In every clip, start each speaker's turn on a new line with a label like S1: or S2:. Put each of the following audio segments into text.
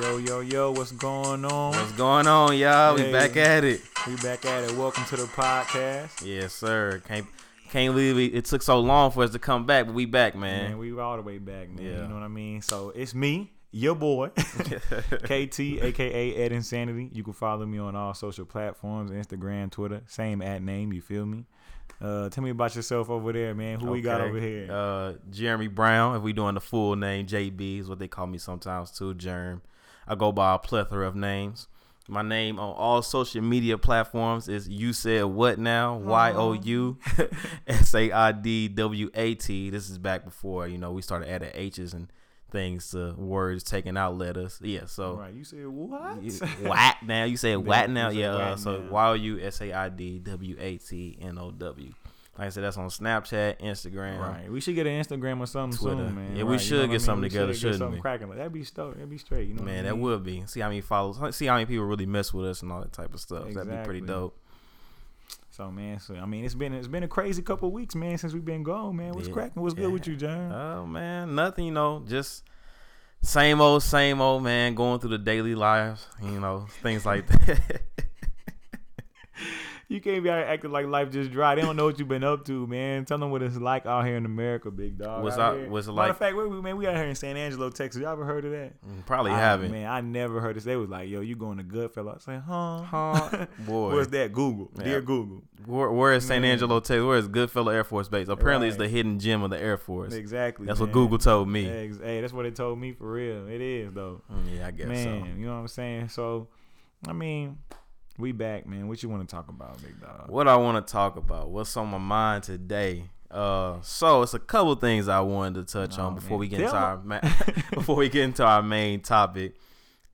S1: Yo, yo, yo, what's going on?
S2: What's going on, y'all? We back at it.
S1: We back at it. Welcome to the podcast.
S2: Yes, sir. Can't can't believe it, it took so long for us to come back, but we back,
S1: Man,
S2: man.
S1: we all the way back, man.
S2: Yeah.
S1: You know what I mean? So it's me, your boy, KT, aka Ed Insanity. You can follow me on all social platforms, Instagram, Twitter, same at name, you feel me? Uh, tell me about yourself over there, man. Who we got over here?
S2: Uh, Jeremy Brown. If we doing the full name, JB is what they call me sometimes too. Germ. I go by a plethora of names. My name on all social media platforms is you said what now? Y O U S A I D W A T. This is back before you know we started adding H's and things to words taking out letters. Yeah, so
S1: right, you said what?
S2: You- now. You said Wat now. Yeah. Uh, so. Y O U S A I D W A T N O W. Like I said, that's on Snapchat, Instagram.
S1: Right, we should get an Instagram or something
S2: Twitter.
S1: soon, man.
S2: Yeah, we
S1: Right,
S2: should
S1: you know
S2: get something?
S1: We
S2: together,
S1: should get something
S2: we?
S1: cracking. That'd be stoked. That'd be straight. You know, what
S2: Man,
S1: I
S2: that would be. See how many follows. See how many people really mess with us and all that type of stuff. That'd be pretty dope.
S1: So man, so I mean, it's been it's been a crazy couple weeks, man, since we've been gone, man. What's
S2: Yeah.
S1: cracking? What's good with you, John?
S2: Oh man, nothing. You know, just same old, same old man. Going through the daily lives. You know, things like that.
S1: you can't be out here acting like life just dry. They don't know what you've been up to, man. Tell them what it's like out here in America, big dog.
S2: What's
S1: out
S2: out- what's it
S1: Matter
S2: like?
S1: of fact, where we man, we out here in San Angelo, Texas. Y'all ever heard of that?
S2: Probably
S1: I-
S2: haven't.
S1: Man, I never heard this. They was like, yo, you going to Goodfellas? I said, huh?
S2: Huh? Boy.
S1: What's that? Google.
S2: Yeah.
S1: Dear Google.
S2: Where, where is St.
S1: Man.
S2: Angelo, Texas? Where is Goodfellow Air Force Base? Apparently, it's the hidden gem of the Air Force.
S1: Exactly.
S2: That's what. Google told me.
S1: Ex- Hey, that's what they told me for real. It is though.
S2: Mm, Yeah, I guess
S1: man, you know what I'm saying? So, I mean, we back, man. What you want to talk about, big dog?
S2: What I want to talk about? What's on my mind today? Uh, so it's a couple things I wanted to touch
S1: Oh,
S2: on before
S1: man.
S2: we get into our ma- before we get into our main topic.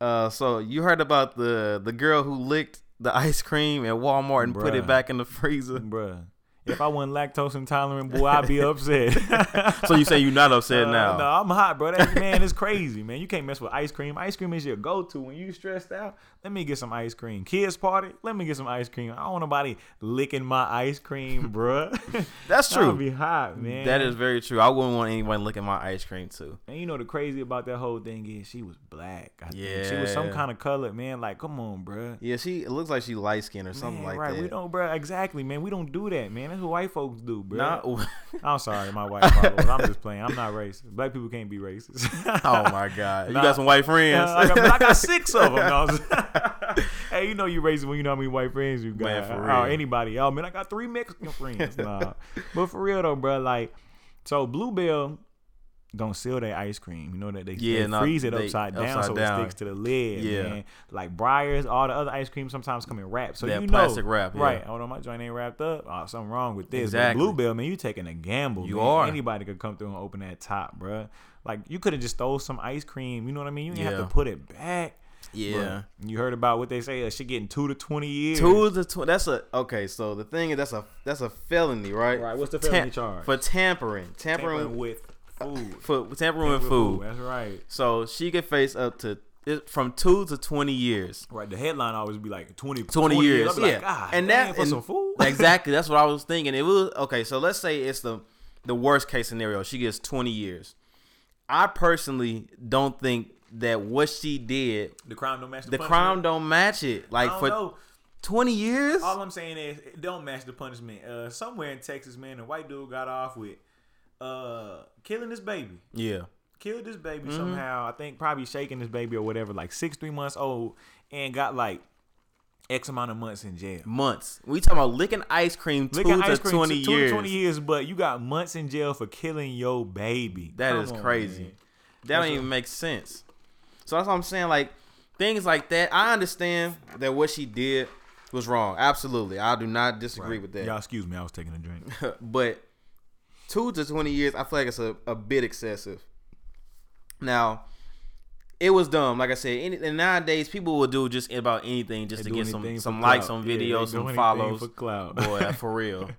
S2: Uh, so you heard about the the girl who licked the ice cream at Walmart and put it back in the freezer.
S1: Bruh. If I wasn't lactose intolerant, boy, I'd be upset.
S2: So you say you're not upset
S1: Uh,
S2: now?
S1: No, I'm hot, bro. That, man, it's crazy, man. You can't mess with ice cream. Ice cream is your go-to when you stressed out. Let me get some ice cream. Kids party. Let me get some ice cream. I don't want nobody licking my ice cream, bruh.
S2: That's
S1: true.
S2: True.
S1: be hot, man.
S2: That is very true. I wouldn't want anyone licking my ice cream too.
S1: And you know the crazy about that whole thing is she was black. I think. she was some kind of color, man. Like, come on, bruh.
S2: Yeah, she it looks like she light skinned or something
S1: Man,
S2: like
S1: right.
S2: that.
S1: We don't, bruh. Exactly, man. We don't do that, man. That's what white folks do, bro.
S2: Nah,
S1: I'm sorry, my white followers. I'm just playing. I'm not racist. Black people can't be racist.
S2: oh my god, you
S1: Nah.
S2: got some white friends.
S1: Yeah, I, got, I got six of them. Hey, you know you racist when you know how many white friends you got.
S2: Man, for
S1: Or
S2: real.
S1: anybody. Oh man, I got three Mexican friends. Nah, but for real though, bro. Like, so Bluebell don't seal their ice cream. You know that they,
S2: Yeah,
S1: they
S2: no,
S1: freeze it
S2: they-
S1: upside down
S2: upside
S1: so
S2: down.
S1: it sticks to the lid.
S2: Yeah.
S1: man. like Breyers, all the other ice cream sometimes come in wraps. So
S2: That
S1: you
S2: plastic
S1: know,
S2: wrap, yeah.
S1: right? Hold on, my joint ain't wrapped up. Oh, something wrong with this. But
S2: Exactly.
S1: Bluebell, man, you taking a gamble.
S2: You
S1: man.
S2: are.
S1: Anybody could come through and open that top, bruh. Like you could have just stole some ice cream. You know what I mean? You didn't have to put it back.
S2: yeah,
S1: Bruh, You heard about what they say? Uh, she getting two to twenty years.
S2: two to tw- That's a okay. So the thing is, that's a that's a felony, right?
S1: Right. What's the
S2: Tam-
S1: felony charge?
S2: for tampering, tampering,
S1: tampering with food.
S2: for tampering with food.
S1: That's right.
S2: So she could face up to it- from two to twenty years.
S1: Right. The headline always be like 20,
S2: 20 years,
S1: I'll be like,
S2: yeah.
S1: God,
S2: And that-
S1: for some food.
S2: exactly. That's what I was thinking. It was okay. So let's say it's the the worst case scenario. She gets twenty years. I personally don't think that what she did,
S1: the crime don't match the,
S2: the crime don't match it. Like for
S1: know.
S2: twenty years.
S1: All I'm saying is it don't match the punishment. Uh, somewhere in Texas, man, a white dude got off with uh killing this baby.
S2: yeah.
S1: Killed this baby
S2: Mm-hmm.
S1: somehow. I think probably shaking this baby or whatever, like six, three months old, and got like X amount of months in jail.
S2: months. We talking about licking ice cream two
S1: Licking
S2: to
S1: ice cream,
S2: twenty
S1: two
S2: years.
S1: to 20 years, but you got months in jail for killing your baby.
S2: That
S1: Come
S2: is
S1: on,
S2: crazy.
S1: man.
S2: That
S1: That's
S2: don't even make sense. So that's what I'm saying. Like things like that. I understand that what she did was wrong. Absolutely, I do not disagree with that.
S1: Y'all, excuse me, I was taking a drink.
S2: but two to twenty years, I feel like it's a, a bit excessive. Now, it was dumb. Like I said, any, and nowadays people will do just about anything just
S1: They
S2: to get some some likes
S1: clout.
S2: on videos,
S1: do
S2: some follows.
S1: for clout.
S2: Boy, for real.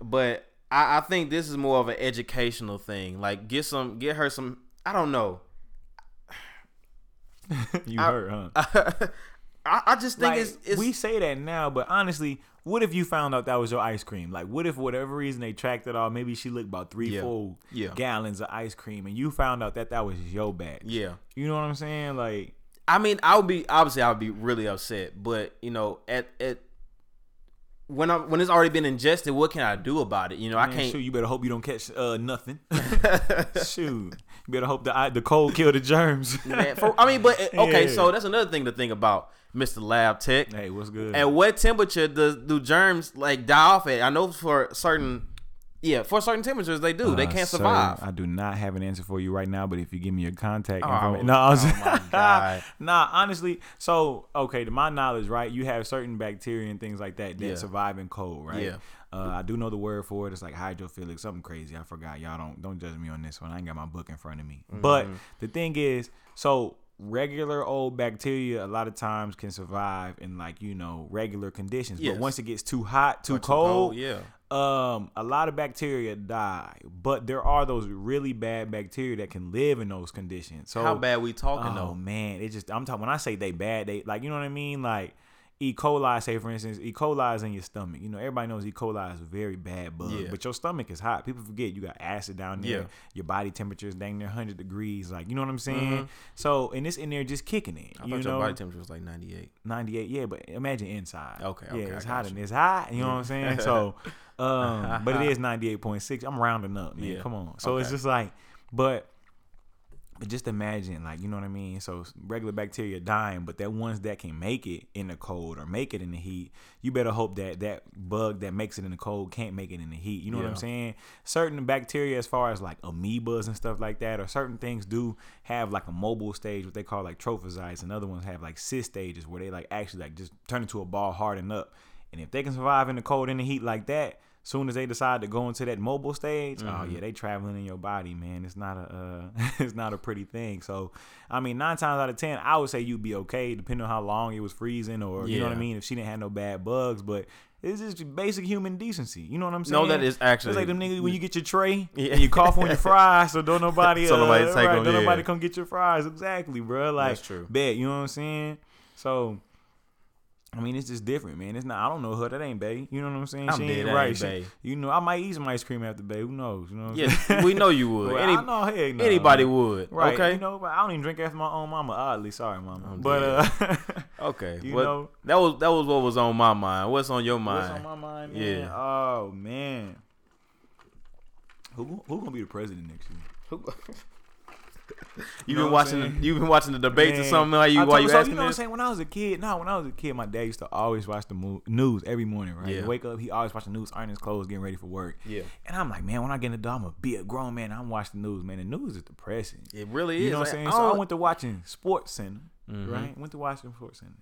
S2: But I, I think this is more of an educational thing. Like get some, get her some. I don't know.
S1: you
S2: I-
S1: hurt, huh?
S2: I, I just think
S1: Like,
S2: it's, it's
S1: we say that now, but honestly, what if you found out that was your ice cream? Like, what if for whatever reason they tracked it all? Maybe she looked about three,
S2: Yeah.
S1: four
S2: Yeah.
S1: gallons of ice cream, and you found out that that was your batch.
S2: yeah.
S1: You know what I'm saying? Like,
S2: I mean, I would be obviously I would be really upset, but you know, at at when I when it's already been ingested, what can I do about it? You know, I can't.
S1: Shoot, you better hope you don't catch uh, nothing. shoot, you better hope the I- the cold kill the germs.
S2: Man, for, I mean, but okay,
S1: Yeah.
S2: so that's another thing to think about, Mister Lab Tech.
S1: hey, what's good?
S2: At what temperature does do germs like die off at? I know for certain, yeah, for certain temperatures they do. they
S1: Uh,
S2: can't
S1: sir,
S2: survive.
S1: I do not have an answer for you right now, but if you give me your contact
S2: Oh,
S1: information, no, I was,
S2: oh my God.
S1: nah, honestly. So, okay, to my knowledge, right, you have certain bacteria and things like that that
S2: Yeah.
S1: survive in cold, right?
S2: Yeah.
S1: Uh, I do know the word for it. It's like hydrophilic, something crazy. I forgot. Y'all don't don't judge me on this one. I ain't got my book in front of me. But
S2: Mm-hmm.
S1: the thing is, so regular old bacteria a lot of times can survive in like you know regular conditions.
S2: Yes.
S1: But once it gets too hot, too,
S2: Or too
S1: cold,
S2: cold, yeah.
S1: um, a lot of bacteria die, but there are those really bad bacteria that can live in those conditions. So
S2: How bad we talking
S1: Oh
S2: though?
S1: man, it just I'm talking when I say they bad, they like you know what I mean, like. E. coli, say for instance, E. coli is in your stomach. You know, everybody knows E. coli is a very bad bug,
S2: Yeah.
S1: but your stomach is hot. People forget you got acid down there.
S2: Yeah.
S1: Your body temperature is dang near 100 degrees. Like, you know what I'm saying? So, and it's in there just kicking it.
S2: Mm-hmm. I
S1: you
S2: thought
S1: know,
S2: your body temperature was like ninety eight.
S1: 98 yeah but imagine inside
S2: Okay,
S1: yeah
S2: okay, I
S1: it's hot
S2: you.
S1: and it's hot you know what i'm saying so um but it is 98.6 i'm rounding up man
S2: Yeah.
S1: come on so it's just like but but just imagine like you know what i mean? So regular bacteria dying but that ones that can make it in the cold or make it in the heat you better hope that that bug that makes it in the cold can't make it in the heat. You know what i'm saying? Certain bacteria as far as like amoebas and stuff like that or certain things do have like a mobile stage what they call like trophozoites and other ones have like cyst stages where they like actually like just turn into a ball harden up. And if they can survive in the cold and the heat like that soon as they decide to go into that mobile stage oh yeah they traveling in your body man it's not a uh, it's not a pretty thing so i mean nine times out of ten i would say you'd be okay depending on how long it was freezing or you know what i mean if she didn't have no bad bugs but it's just basic human decency. You know what I'm saying?
S2: No, that is actually-
S1: It's like them niggas when you get your tray
S2: Yeah.
S1: and you cough on your fries, so don't nobody,
S2: So
S1: uh,
S2: nobody
S1: right,
S2: them,
S1: don't
S2: yeah.
S1: nobody come get your fries. Exactly, bro. Like
S2: That's true.
S1: Bet, you know what I'm saying? So, I mean, it's just different, man. It's not. I don't know her. That ain't Bay. You know what I'm saying?
S2: I'm
S1: she
S2: dead,
S1: ain't right. She- you know, I might eat some ice cream after Bay. Who knows? You know?
S2: Yeah, we know you would.
S1: Well,
S2: Any,
S1: I know, hey, no.
S2: anybody would.
S1: Right.
S2: Okay.
S1: You know, but I don't even drink after my own mama. Oddly, sorry, mama.
S2: I'm
S1: but uh,
S2: okay.
S1: you
S2: What-
S1: know-
S2: that was that was what was on my mind. What's on your
S1: what's
S2: mind?
S1: on my mind, man?
S2: Yeah.
S1: Oh man. Who who gonna be the president next year?
S2: you
S1: know
S2: been watching.
S1: saying?
S2: You been watching the debates or something? While you
S1: told-
S2: you
S1: so,
S2: asking
S1: you know what I'm saying? When I was a kid, no, when I was a kid, my dad used to always watch the mo- news every morning, right?
S2: Yeah.
S1: Wake up, he always watch the news, iron his clothes, getting ready for work.
S2: Yeah.
S1: And I'm like, man, when I get in the door, I'm gonna be a grown man. I'm watching the news, man. The news is depressing.
S2: It really is.
S1: You know what I'm
S2: Like,
S1: saying?
S2: I
S1: So I went to watching Sports Center,
S2: Mm-hmm.
S1: right? Went to watching Sports Center.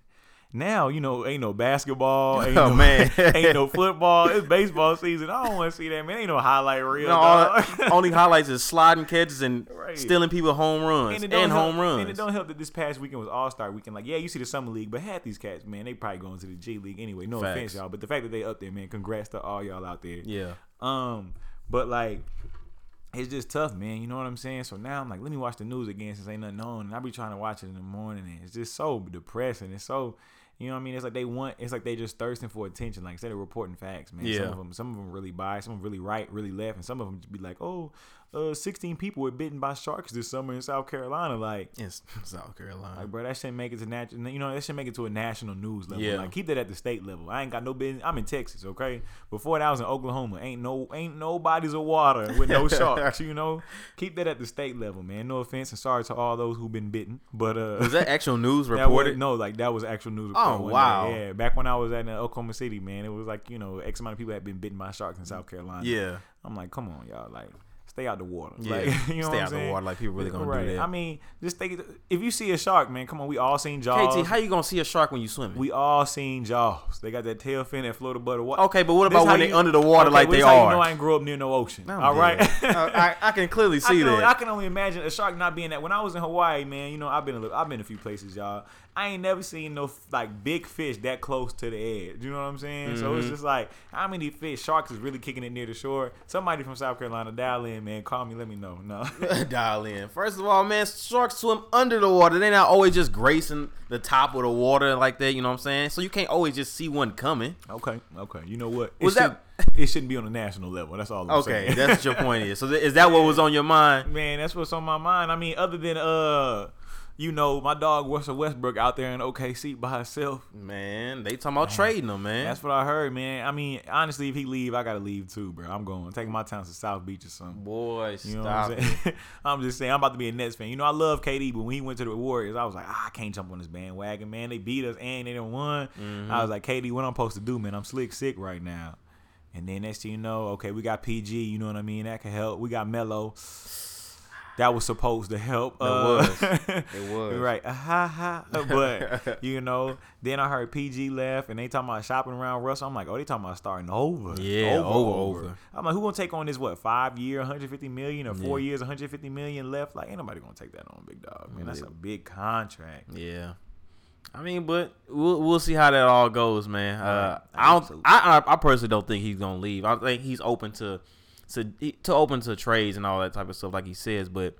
S1: Now you know ain't no basketball, ain't
S2: Oh,
S1: no,
S2: man.
S1: ain't no football. It's baseball season. I don't want to see that, man. Ain't no highlight reel.
S2: No, all, only highlights is sliding catches and
S1: Right.
S2: stealing people home runs and,
S1: help-
S2: home runs.
S1: And it don't help that this past weekend was All Star Weekend. Like, yeah, you see the summer league, but half these cats, man, they probably going to the G League anyway. No
S2: Facts.
S1: offense, y'all, but the fact that they up there, man, congrats to all y'all out there.
S2: yeah.
S1: Um, but like, it's just tough, man. You know what I'm saying? So now I'm like, let me watch the news again since ain't nothing on, and I be trying to watch it in the morning, and it's just so depressing. It's so. You know what I mean? It's like they want. It's like they just thirsting for attention. Like instead of reporting facts, man.
S2: Yeah.
S1: Some of them, some of them really biased, some of them really right, really left, and some of them just be like, "Oh, uh, 16 people were bitten by sharks this summer in South Carolina." Like,
S2: In South Carolina.
S1: like, bro, that shouldn't make it to national. You know, that should make it to a national news level.
S2: Yeah.
S1: Like, keep that at the state level. I ain't got no business. I'm in Texas, okay. Before that, I was in Oklahoma. Ain't no, ain't no bodies of water with no sharks. You know, keep that at the state level, man. No offense and sorry to all those who've been bitten, but uh,
S2: was that actual news
S1: that was,
S2: reported?
S1: no, like that was actual news.
S2: Oh,
S1: report one day.
S2: wow.
S1: Yeah, back when I was at uh, Oklahoma City, man, it was like you know X amount of people had been bitten by sharks in South Carolina.
S2: Yeah.
S1: I'm like, come on, y'all, like. Stay out the water.
S2: Yeah.
S1: Like, you know
S2: Stay
S1: what I'm
S2: out the
S1: saying?
S2: water, like, people really gonna do
S1: right.
S2: that.
S1: I mean, just think if you see a shark, man, come on, we all seen Jaws.
S2: KT, how you gonna see a shark when you swimming?
S1: we all seen Jaws. They got that tail fin that float above the water.
S2: okay, but what about when they
S1: you-
S2: under the water
S1: okay,
S2: like they
S1: how
S2: are?
S1: You know I ain't grew up near no ocean.
S2: I'm
S1: all right.
S2: dead. I, I, I can clearly
S1: I
S2: see
S1: can, only, I can only imagine a shark not being that. When I was in Hawaii, man, you know, I've been a little, I've been a few places, y'all. I ain't never seen no like big fish that close to the edge. You know what I'm saying? So
S2: Mm-hmm.
S1: it's just like how many fish sharks is really kicking it near the shore. Somebody from South Carolina, dial in, man. Call me, let me know. No.
S2: Dial in. First of all, man, sharks swim under the water. They're not always just gracing the top of the water like that. You know what I'm saying? So you can't always just see one coming.
S1: okay, okay. You know what? It
S2: Was that-
S1: should- it shouldn't be on a national level. That's all. I'm
S2: Okay,
S1: saying.
S2: that's what your point is. So th- is that what was on your mind?
S1: man, that's what's on my mind. I mean, other than uh, you know, my dog Russell Westbrook out there in OKC by herself.
S2: Man, they talking about trading him, man.
S1: That's what I heard, man. I mean, honestly, if he leave, I gotta leave too, bro. I'm going. taking my time to South Beach or something.
S2: Boy,
S1: You know
S2: stop
S1: what I'm saying? I'm just saying, I'm about to be a Nets fan. You know, I love KD, but when he went to the Warriors, I was like, ah, I can't jump on this bandwagon, man. They beat us and they didn't won.
S2: Mm-hmm.
S1: I was like, KD, what I'm supposed to do, man? I'm slick sick right now. And then next thing you know, okay, we got PG. You know what I mean? That could help. We got Melo. That was supposed to help.
S2: It
S1: uh,
S2: was. It was.
S1: right. Uh, ha ha. But you know, then I heard PG left, and they talking about shopping around Russell. I'm like, oh, they talking about starting over.
S2: Yeah, over, over.
S1: I'm like, who gonna take on this? What five year, 150 million, or four
S2: Yeah.
S1: years, 150 million left? Like, ain't nobody gonna take that on, big dog. Man, that's
S2: Yeah.
S1: a big contract.
S2: Yeah. I mean, but we'll we'll see how that all goes, man. Uh, I don't. I, I I personally don't think he's gonna leave. I think he's open to to to open to trades and all that type of stuff, like he says. But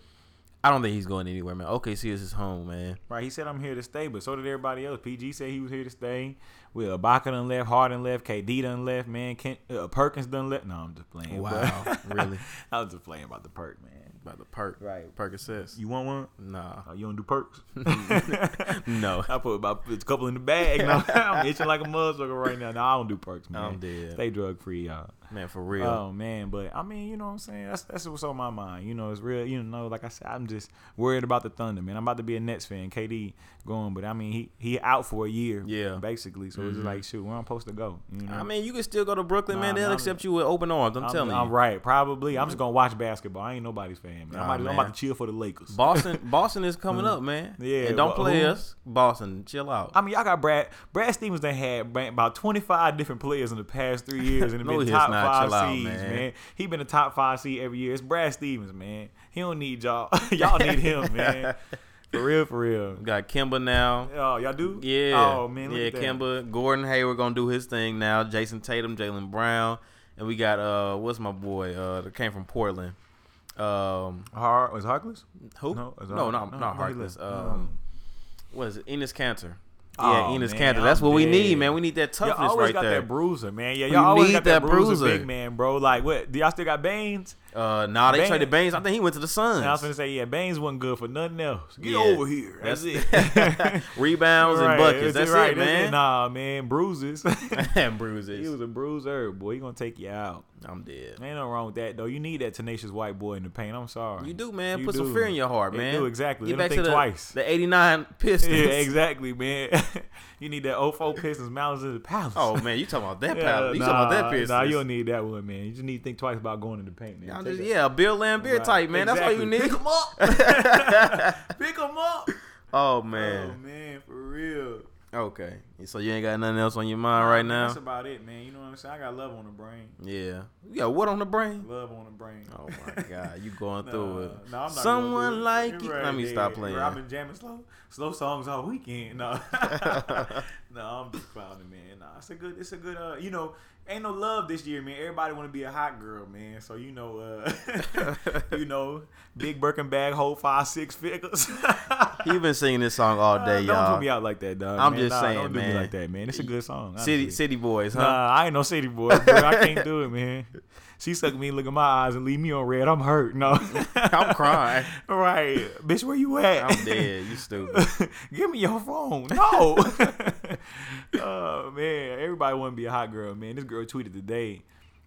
S2: I don't think he's going anywhere, man. OKC is his home, man.
S1: Right, he said I'm here to stay, but so did everybody else. PG said he was here to stay. Well, Ibaka done left, Harden left, KD done left, man. Kent, uh, Perkins done left. No, I'm just playing.
S2: Wow,
S1: but-
S2: really?
S1: I was just playing about the perk, man.
S2: About the perk,
S1: Right.
S2: Percocets.
S1: You want one?
S2: Nah,
S1: Oh, you don't do perks?
S2: no.
S1: I put about a couple in the bag. Now I'm itching like a motherfucker right now. No, I don't do perks, man.
S2: I'm dead,
S1: Stay drug free, y'all.
S2: Man, for real.
S1: Oh man, but I mean, you know what I'm saying? That's that's what's on my mind. You know, it's real. You know, like I said, I'm just worried about the Thunder, man. I'm about to be a Nets fan. KD going, but I mean, he he out for a year,
S2: Yeah.
S1: basically. So it's just
S2: Mhm.
S1: like, shoot, where I'm supposed to go? You know?
S2: I mean, you can still go to Brooklyn,
S1: Nah,
S2: man. They'll
S1: nah,
S2: accept you with open arms. I'm,
S1: I'm,
S2: telling
S1: I'm
S2: you.
S1: right, probably. I'm just gonna watch basketball. I ain't nobody's fan, man.
S2: Nah,
S1: I'm, about, I'm about to chill for the Lakers.
S2: Boston, Boston is coming
S1: Mm.
S2: up, man.
S1: Yeah,
S2: and don't
S1: but
S2: play
S1: who?
S2: us, Boston. Chill out.
S1: I mean, y'all got Brad. Brad Stevens that had about 25 different players in the past three years and
S2: No,
S1: been top five
S2: out,
S1: seeds,
S2: man.
S1: man. He been a top five seed every year. It's Brad Stevens, man. He don't need y'all. y'all need him, man. For real, for real.
S2: We got Kemba now.
S1: Oh, y'all do?
S2: Yeah.
S1: Oh man,
S2: yeah. Kemba, Gordon Hayward gonna do his thing now. Jayson Tatum, Jaylen Brown, and we got uh, what's my boy? Uh, that came from Portland. Um,
S1: Har was Harkless?
S2: who?
S1: No,
S2: no, not
S1: no,
S2: not Harkless. Um, what is it? Oh, Kanter.
S1: Oh,
S2: Yeah,
S1: Enes
S2: Kanter. That's
S1: I'm
S2: what we need, man. We need that toughness Y'all
S1: always
S2: right
S1: got
S2: there.
S1: that bruiser, man. Yeah, y'all always
S2: need
S1: got that,
S2: that
S1: bruiser,
S2: bruiser.
S1: big man, bro. Like, what? Do y'all still got Baynes?
S2: Uh, nah, they
S1: Baynes-
S2: traded Baynes. I think he went to the Suns.
S1: I was gonna say, yeah, Baynes wasn't good for nothing else. Get
S2: Yeah.
S1: over here. That's, it.
S2: Rebounds and buckets. That's
S1: right,
S2: it, man.
S1: Nah, man, bruises.
S2: and bruises.
S1: he was a bruiser, boy. He gonna take you out.
S2: I'm dead.
S1: Ain't no wrong with that though. You need that tenacious white boy in the paint. I'm sorry.
S2: You do, man.
S1: You
S2: Put some fear in your heart,
S1: You
S2: man.
S1: do, exactly.
S2: Get back to
S1: think
S2: the,
S1: twice.
S2: the 89 Pistons.
S1: Yeah, exactly, man. you need that 04 Pistons Mountains of the Palace.
S2: Oh, man. You talking about that
S1: Yeah,
S2: palace. You
S1: nah,
S2: talking about that Pistons.
S1: Nah, you don't need that one, man. You just need to think twice about going in the paint, man.
S2: Just, yeah, Bill Laimbeer
S1: Right,
S2: type, man. That's all you
S1: exactly.
S2: need.
S1: Pick 'em up. Pick 'em up.
S2: Oh, man.
S1: Oh
S2: man.
S1: for real.
S2: Okay. So you ain't got nothing else on your mind right now?
S1: That's about it, man. You know what I'm saying? I got love on the brain.
S2: Yeah. You got what on the brain?
S1: Love on the brain.
S2: Oh, my God. You going
S1: Nah,
S2: through it.
S1: nah, I'm not
S2: Someone
S1: it.
S2: like you.
S1: Right,
S2: Let me stop playing.
S1: Bro, I've been jamming slow, slow songs all weekend. No, no, I'm just clowning, man. Nah, it's a good, it's a good. Uh, you know, ain't no love this year, man. Everybody want to be a hot girl, man. So you know, uh, you know, big Birkin bag, hold five, six figures.
S2: He been singing this song all day,
S1: Uh, don't
S2: y'all.
S1: put me out like that, dog.
S2: I'm
S1: man.
S2: just
S1: Nah,
S2: saying,
S1: don't do me like that, man. It's a good song.
S2: City
S1: honestly.
S2: City Boys, huh?
S1: Nah, I ain't no city boy. Bro. I can't do it, man. She suck me, look at my eyes, and leave me on red. I'm hurt. No,
S2: I'm crying.
S1: right, bitch. Where you at?
S2: I'm dead. You stupid.
S1: Give me your phone. No. oh man, everybody want to be a hot girl, man. This girl tweeted today.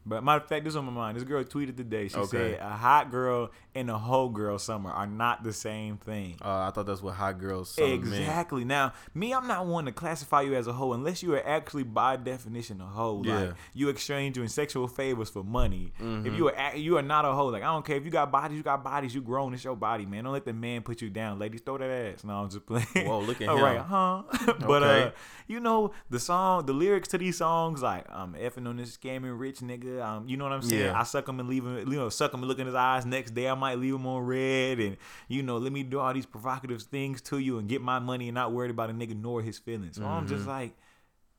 S1: But matter of fact, this is on my mind. This girl tweeted today. She
S2: Okay.
S1: said a hot girl and a whole girl summer are not the same thing.
S2: Uh, I thought that's what hot girls song meant.
S1: Exactly. Now, me, I'm not one to classify you as a hoe unless you are actually by definition a hoe.
S2: Yeah.
S1: Like you exchange doing sexual favors for money.
S2: Mm-hmm.
S1: If you are you are not a hoe. Like I don't care if you got bodies, you got bodies. You grown. It's your body, man. Don't let the man put you down. Ladies, throw that ass. No, I'm just playing.
S2: Whoa, look at
S1: All
S2: him.
S1: right, huh? but
S2: Okay.
S1: uh, you know the song, the lyrics to these songs, like I'm effing on this scamming rich nigga. Um, you know what I'm saying?
S2: Yeah.
S1: I suck him and leave him. You know, suck him and look in his eyes. Next day, I might leave him on red, and you know, let me do all these provocative things to you and get my money and not worried about a nigga nor his feelings. So I'm
S2: Mm-hmm.
S1: just like.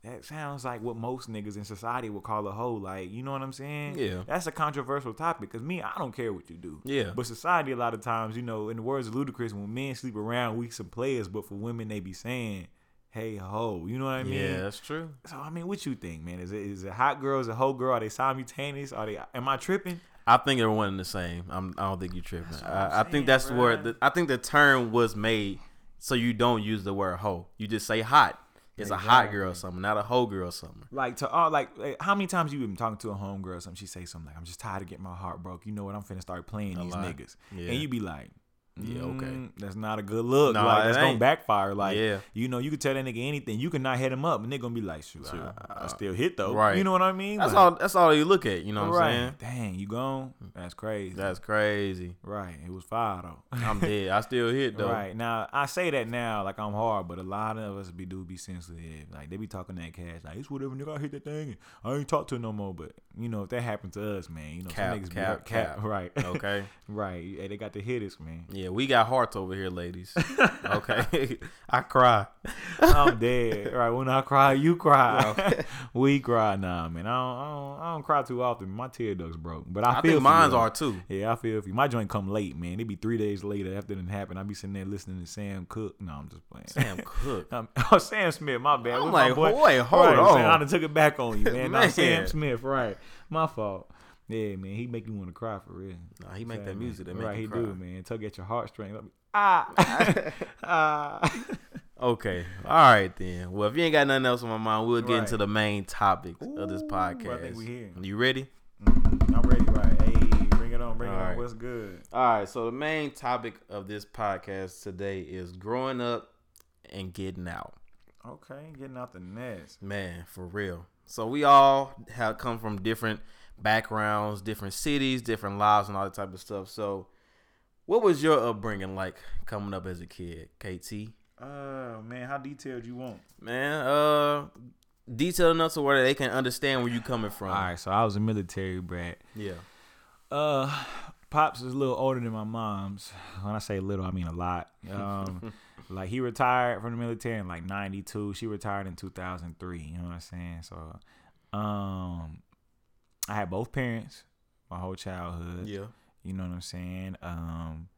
S1: That sounds like what most niggas in society would call a hoe. Like, you know what I'm saying?
S2: Yeah.
S1: That's a controversial topic because me, I don't care what you do.
S2: Yeah.
S1: But society, a lot of times, you know, in the words of Ludacris, when men sleep around, we some players, but for women, they be saying, hey, ho. You know what I mean?
S2: Yeah, that's true.
S1: So, I mean, what you think, man? Is it, is it hot girl? Is it hoe girl? Are they simultaneous? Are they, am I tripping?
S2: I think they're one and the same. I'm, I don't think you're tripping. I, I
S1: saying,
S2: think that's where
S1: bruh.
S2: the, I think the term was made so you don't use the word hoe. You just say hot. It's a hot girl or something, not a hoe girl or something.
S1: Like to all like, like, how many times you been talking to a homegirl or something? She say something like, "I'm just tired of getting my heart broke." You know what? I'm finna start playing
S2: A
S1: these
S2: lot.
S1: niggas,
S2: Yeah.
S1: and you be like,
S2: Yeah, okay.
S1: "Mm, that's not a good look.
S2: Nah,
S1: like that's gonna backfire. Like,
S2: Yeah.
S1: you know, you could tell that nigga anything. You can not hit him up, and they gonna be like, "Shoot, I, I still hit though."
S2: right.
S1: You know what I mean?
S2: That's
S1: Like,
S2: all. That's all you look at. You know what
S1: right.
S2: I'm saying?
S1: Dang, you gone? That's crazy.
S2: That's crazy.
S1: right. It was fire though.
S2: I'm dead. I still hit though.
S1: Right now, I say that now like I'm hard, but a lot of us be do be sensitive. Like they be talking that cash, like it's whatever nigga I hit that thing. I ain't talk to it no more. But you know if that happened to us, man, you know
S2: Cap,
S1: some niggas
S2: cap,
S1: be hurt-
S2: cap.
S1: right,
S2: Okay.
S1: right. Yeah, they got the us, man.
S2: Yeah, we got hearts over here, ladies. okay. I cry.
S1: I'm dead. Right when I cry, you cry. We cry. Nah, man. I don't, I don't. I don't cry too often. My tear ducts broke, but I,
S2: I
S1: feel
S2: think
S1: for
S2: mines
S1: you,
S2: are too.
S1: Yeah, I feel if you. My joint come late, man. It be three days later after it happened. I be sitting there listening to Sam Cooke. No, I'm just playing.
S2: Sam
S1: Cooke. Oh, Sam Smith, my bad.
S2: I'm
S1: my
S2: like,
S1: boy?
S2: wait, hold
S1: right,
S2: on.
S1: Sam, I done took it back on you, man.
S2: Man.
S1: Sam Smith, right? My fault. Yeah, man, he make you want to cry for real.
S2: Nah, he make that music that
S1: man.
S2: make
S1: right,
S2: you
S1: he
S2: cry.
S1: do, man. Tug at your heartstrings. Ah, ah.
S2: Okay. All right then. Well, if you ain't got nothing else on my mind, we'll get
S1: Right.
S2: into the main topics of this podcast.
S1: I think we here.
S2: You ready?
S1: Mhm, I'm ready. Right, hey, bring it on, bring it
S2: All
S1: on. What's good?
S2: All right. So the main topic of this podcast today is growing up and getting out.
S1: Okay, getting out the nest.
S2: Man, for real. So we all have come from different backgrounds, different cities, different lives, and all that type of stuff. So, what was your upbringing like coming up as a kid, KT?
S1: Oh man, how detailed you want?
S2: Man, uh, detailed enough to where they can understand where you coming from.
S1: All right, so I was a military brat.
S2: Yeah.
S1: Uh, pops is a little older than my mom's. When I say little, I mean a lot. Um, like he retired from the military in like '92. She retired in 2003. You know what I'm saying? So, um, I had both parents my whole childhood.
S2: Yeah.
S1: You know what I'm saying? Um,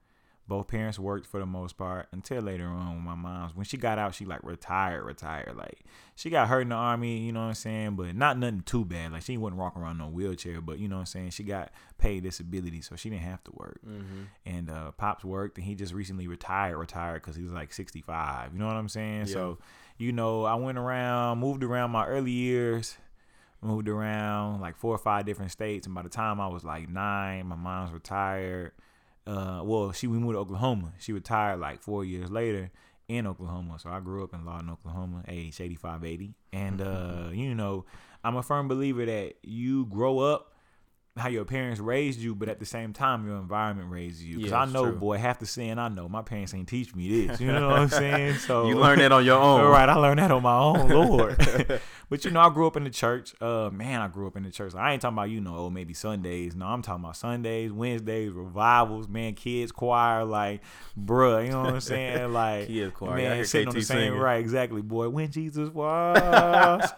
S1: both parents worked for the most part until later on when my mom's when she got out, she like retired, retired. Like she got hurt in the army, you know what I'm saying? But not nothing too bad. Like she wasn't walking around no wheelchair, but you know what I'm saying? She got paid disability, so she didn't have to work.
S2: Mm-hmm.
S1: And uh, pops worked, and he just recently retired, retired because he was like 65. You know what I'm saying?
S2: Yeah.
S1: So, you know, I went around, moved around my early years moved around like four or five different states and by the time I was like nine, my mom's retired. Uh well she we moved to Oklahoma. She retired like four years later in Oklahoma. So I grew up in Lawton, Oklahoma, age eighty five eighty. And uh, you know, I'm a firm believer that you grow up how your parents raised you, but at the same time your environment raised you. Because
S2: Yeah,
S1: I know,
S2: true.
S1: boy, half the saying I know, my parents ain't teach me this. You know what I'm saying? So
S2: You learn that on your own.
S1: all right, I learned that on my own, Lord. but you know, I grew up in the church. Uh, man, I grew up in the church. I ain't talking about you know, oh, maybe Sundays. No, I'm talking about Sundays, Wednesdays, revivals, man, kids choir, like, bruh, you know what I'm saying? Like,
S2: Kids choir.
S1: Man, sitting on the same
S2: singing.
S1: right, exactly, boy. When Jesus was,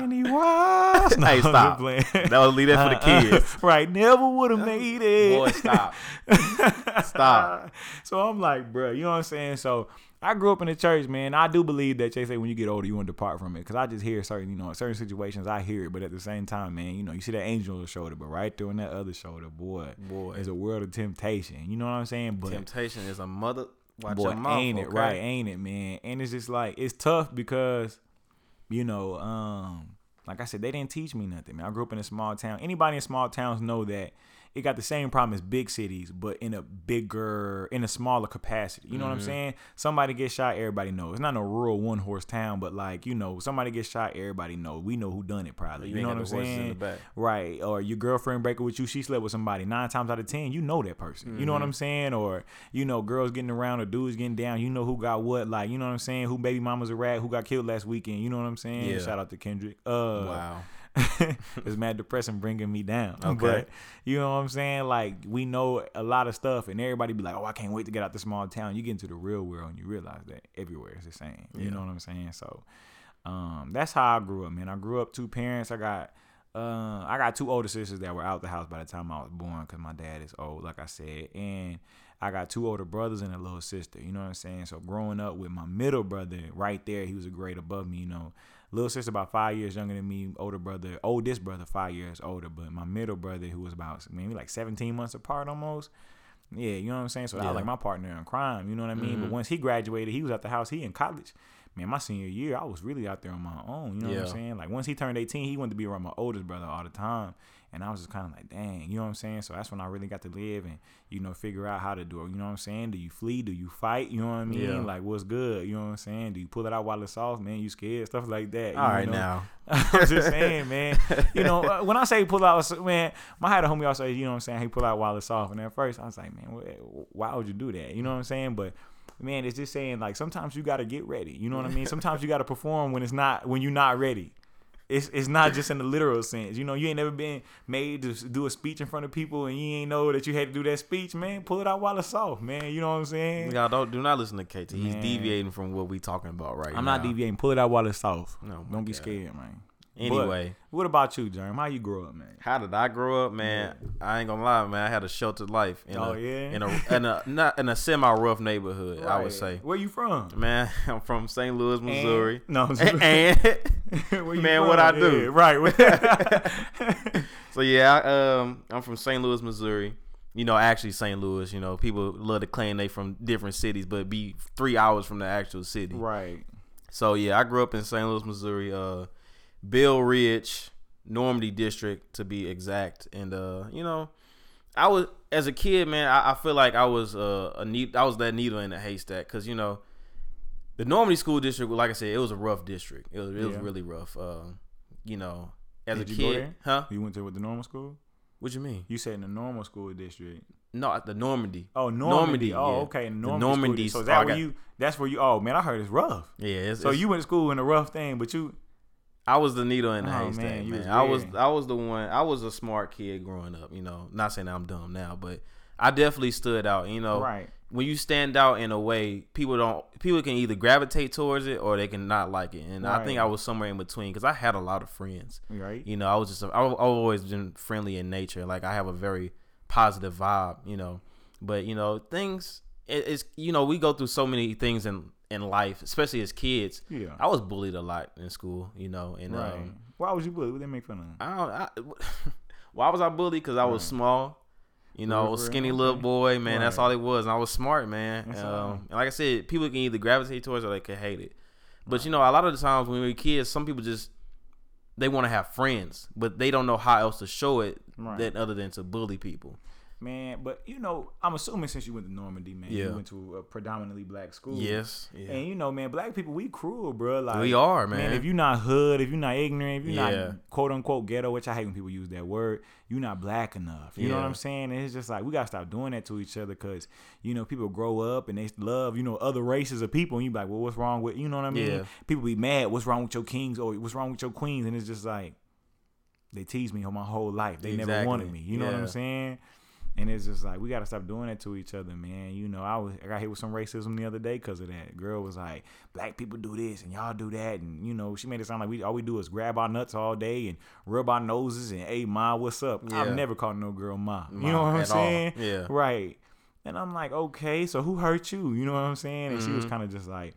S1: he was. No,
S2: Hey, stop. That was leave that for the
S1: uh, uh,
S2: kids.
S1: right, never would have made it.
S2: Boy, stop. Stop.
S1: Uh, so I'm like, bro, you know what I'm saying? So I grew up in the church, man. I do believe that they say when you get older, you want to depart from it. Cause I just hear certain, you know, in certain situations, I hear it. But at the same time, man, you know, you see that angel on the shoulder, but right there on that other shoulder, boy,
S2: Boy.
S1: is a world of temptation. You know what I'm saying? But
S2: Temptation is a mother. Watch
S1: boy,
S2: your mouth,
S1: ain't it
S2: okay?
S1: right? Ain't it, man? And it's just like it's tough because, you know, um, like I said, they didn't teach me nothing. Man, I grew up in a small town. Anybody in small towns know that it got the same problem as big cities, but in a bigger, in a smaller capacity. You know what I'm
S2: Mhm.
S1: saying? Somebody gets shot, everybody knows. It's not no rural one horse town, but like you know, somebody gets shot, everybody know. We know who done it, probably.
S2: You,
S1: You, know what I'm
S2: the horses in
S1: saying? Right. Or your girlfriend breaking with you, she slept with somebody. Nine times out of ten, you know that person. You know what
S2: Mhm.
S1: I'm saying? Or, you know, girls getting around or dudes getting down, you know who got what, like, you know what I'm saying? Who baby mama's a rat, who got killed last weekend, you know what I'm saying?
S2: Yeah.
S1: Shout out to Kendrick. Uh
S2: Wow.
S1: it's mad depressing bringing me down.
S2: Okay.
S1: But you know what I'm saying? Like we know a lot of stuff and everybody be like, Oh, I can't wait to get out the small town. You get into the real world and you realize that everywhere is the same. You
S2: Yeah.
S1: know what I'm saying? So um that's how I grew up, man. I grew up two parents. I got uh, I got two older sisters that were out the house by the time I was born because my dad is old, like I said, and I got two older brothers and a little sister. You know what I'm saying? So growing up with my middle brother right there, he was a grade above me. You know, little sister about five years younger than me. Older brother, oldest brother five years older, but my middle brother who was about maybe like 17 months apart almost. Yeah, you know what I'm saying. So that
S2: Yeah.
S1: was like my partner in crime. You know what I mean. But
S2: Mhm.
S1: once he graduated, he was at the house. He in college. Man, my senior year, I was really out there on my own. You know what I'm saying? Like once he turned 18, he wanted to be around my oldest brother all the time. And I was just kind of like, dang, you know what I'm saying? So that's when I really got to live and, you know, figure out how to do it. You know what I'm saying? Do you flee? Do you fight? You know what I mean?
S2: Yeah.
S1: Like, what's good? You know what I'm saying? Do you pull it out while it's soft, man? You scared? Stuff like that.
S2: All right
S1: know?
S2: now.
S1: I'm just saying, man. You know, uh, when I say pull out, man, my had a homie also, you know what I'm saying? He pull out while it's soft. And at first, I was like, man, why would you do that? You know what I'm saying? But man, it's just saying like sometimes you got to get ready. You know what I mean? Sometimes you got to perform when it's not when you're not ready. It's it's not just in the literal sense. You know, you ain't never been made to do a speech in front of people and you ain't know that you had to do that speech, man. Pull it out while it's soft, man. You know what I'm saying?
S2: Y'all don't do not listen to KT. He's
S1: Man.
S2: deviating from what we talking about right now.
S1: I'm not deviating. Pull it out while it's soft.
S2: Oh no,
S1: Don't be
S2: God.
S1: scared, man.
S2: Anyway,
S1: But what about you, Jerm? How you grow up, man?
S2: how did I grow up, man? I ain't gonna lie, man. I had a sheltered life. In
S1: Oh,
S2: a,
S1: yeah?
S2: In a in a not in a semi rough neighborhood, I would say.
S1: Where you from?
S2: Man, I'm from St. Louis, Missouri.
S1: And- no, I'm
S2: And,
S1: you
S2: man,
S1: from?
S2: what I
S1: Yeah,
S2: do?
S1: right.
S2: so yeah, I, um, I'm from St. Louis, Missouri. You know, actually St. Louis. You know, people love to claim they from different cities, but be three hours from the actual city.
S1: right.
S2: So yeah, I grew up in St. Louis, Missouri, uh, Bel-Ridge, Normandy district to be exact. And uh, you know, I was as a kid, man. I, I feel like I was uh, a need. I was that needle in the haystack because you know, the Normandy school district, like I said, it was a rough district. It was it was
S1: Yeah.
S2: really rough. Uh, you know, as
S1: Did
S2: a kid, huh?
S1: You went to with the normal school?
S2: What you mean?
S1: You said in the normal school district.
S2: No, the Normandy.
S1: Oh, Normandy.
S2: Normandy,
S1: oh,
S2: yeah.
S1: okay. Normandy.
S2: Normandy-
S1: So is
S2: oh,
S1: that where
S2: got-
S1: you? That's where you. Oh man, I heard it's rough.
S2: Yeah. It's,
S1: So
S2: it's-
S1: you went to school in a rough thing, but you.
S2: I was the needle in the
S1: Oh,
S2: haystack,
S1: man,
S2: man.
S1: was
S2: I was I was the one. I was a smart kid growing up. You know, not saying I'm dumb now, but I definitely stood out. You know,
S1: Right.
S2: when you stand out in a way, people don't. People can either gravitate towards it or they can not like it. And I think I was somewhere in between because I had a lot of friends.
S1: Right.
S2: You know, I was just. I've always been friendly in nature. Like I have a very positive vibe. You know, but you know things. It, it's you know we go through so many things in in life, especially as kids.
S1: Yeah.
S2: I was bullied a lot in school, you know, and
S1: right.
S2: um,
S1: Why was you bullied? What they make fun of?
S2: I don't. I, why was I bullied? Because I was
S1: Right.
S2: small. You know,
S1: real,
S2: was
S1: real?
S2: skinny little boy, man. That's all it was. And I was smart, man. Um, and like I said, people can either gravitate towards or they can hate it. But you know, a lot of the times when we were kids, some people just they want to have friends, but they don't know how else to show it
S1: Right.
S2: than other than to bully people.
S1: Man, but you know, I'm assuming since you went to Normandy, man,
S2: Yeah.
S1: you went to a predominantly black school.
S2: Yes, yeah.
S1: And you know, man, black people, we cruel, bro. Like
S2: we are, man.
S1: if you're not hood, if you're not ignorant, if you're
S2: Yeah.
S1: not quote unquote ghetto, which I hate when people use that word, you're not black enough. You know what I'm saying? And it's just like we gotta stop doing that to each other because you know people grow up and they love you know other races of people, and you be like, well, what's wrong with you know what I mean?
S2: Yeah.
S1: People be mad, what's wrong with your kings or what's wrong with your queens, and it's just like they teased me on my whole life. They never wanted me. You know what I'm saying? And it's just like we gotta stop doing that to each other, man. You know, I was I got hit with some racism the other day because of that. Girl was like, "Black people do this and y'all do that," and you know, she made it sound like we all we do is grab our nuts all day and rub our noses and, "Hey, ma, what's up?"
S2: Yeah.
S1: I've never called no girl ma.
S2: Ma
S1: You know what I'm
S2: at all.
S1: saying?
S2: Yeah.
S1: Right. And I'm like, okay, so who hurt you? You know what I'm saying? And she was
S2: Mhm.
S1: kind of just like,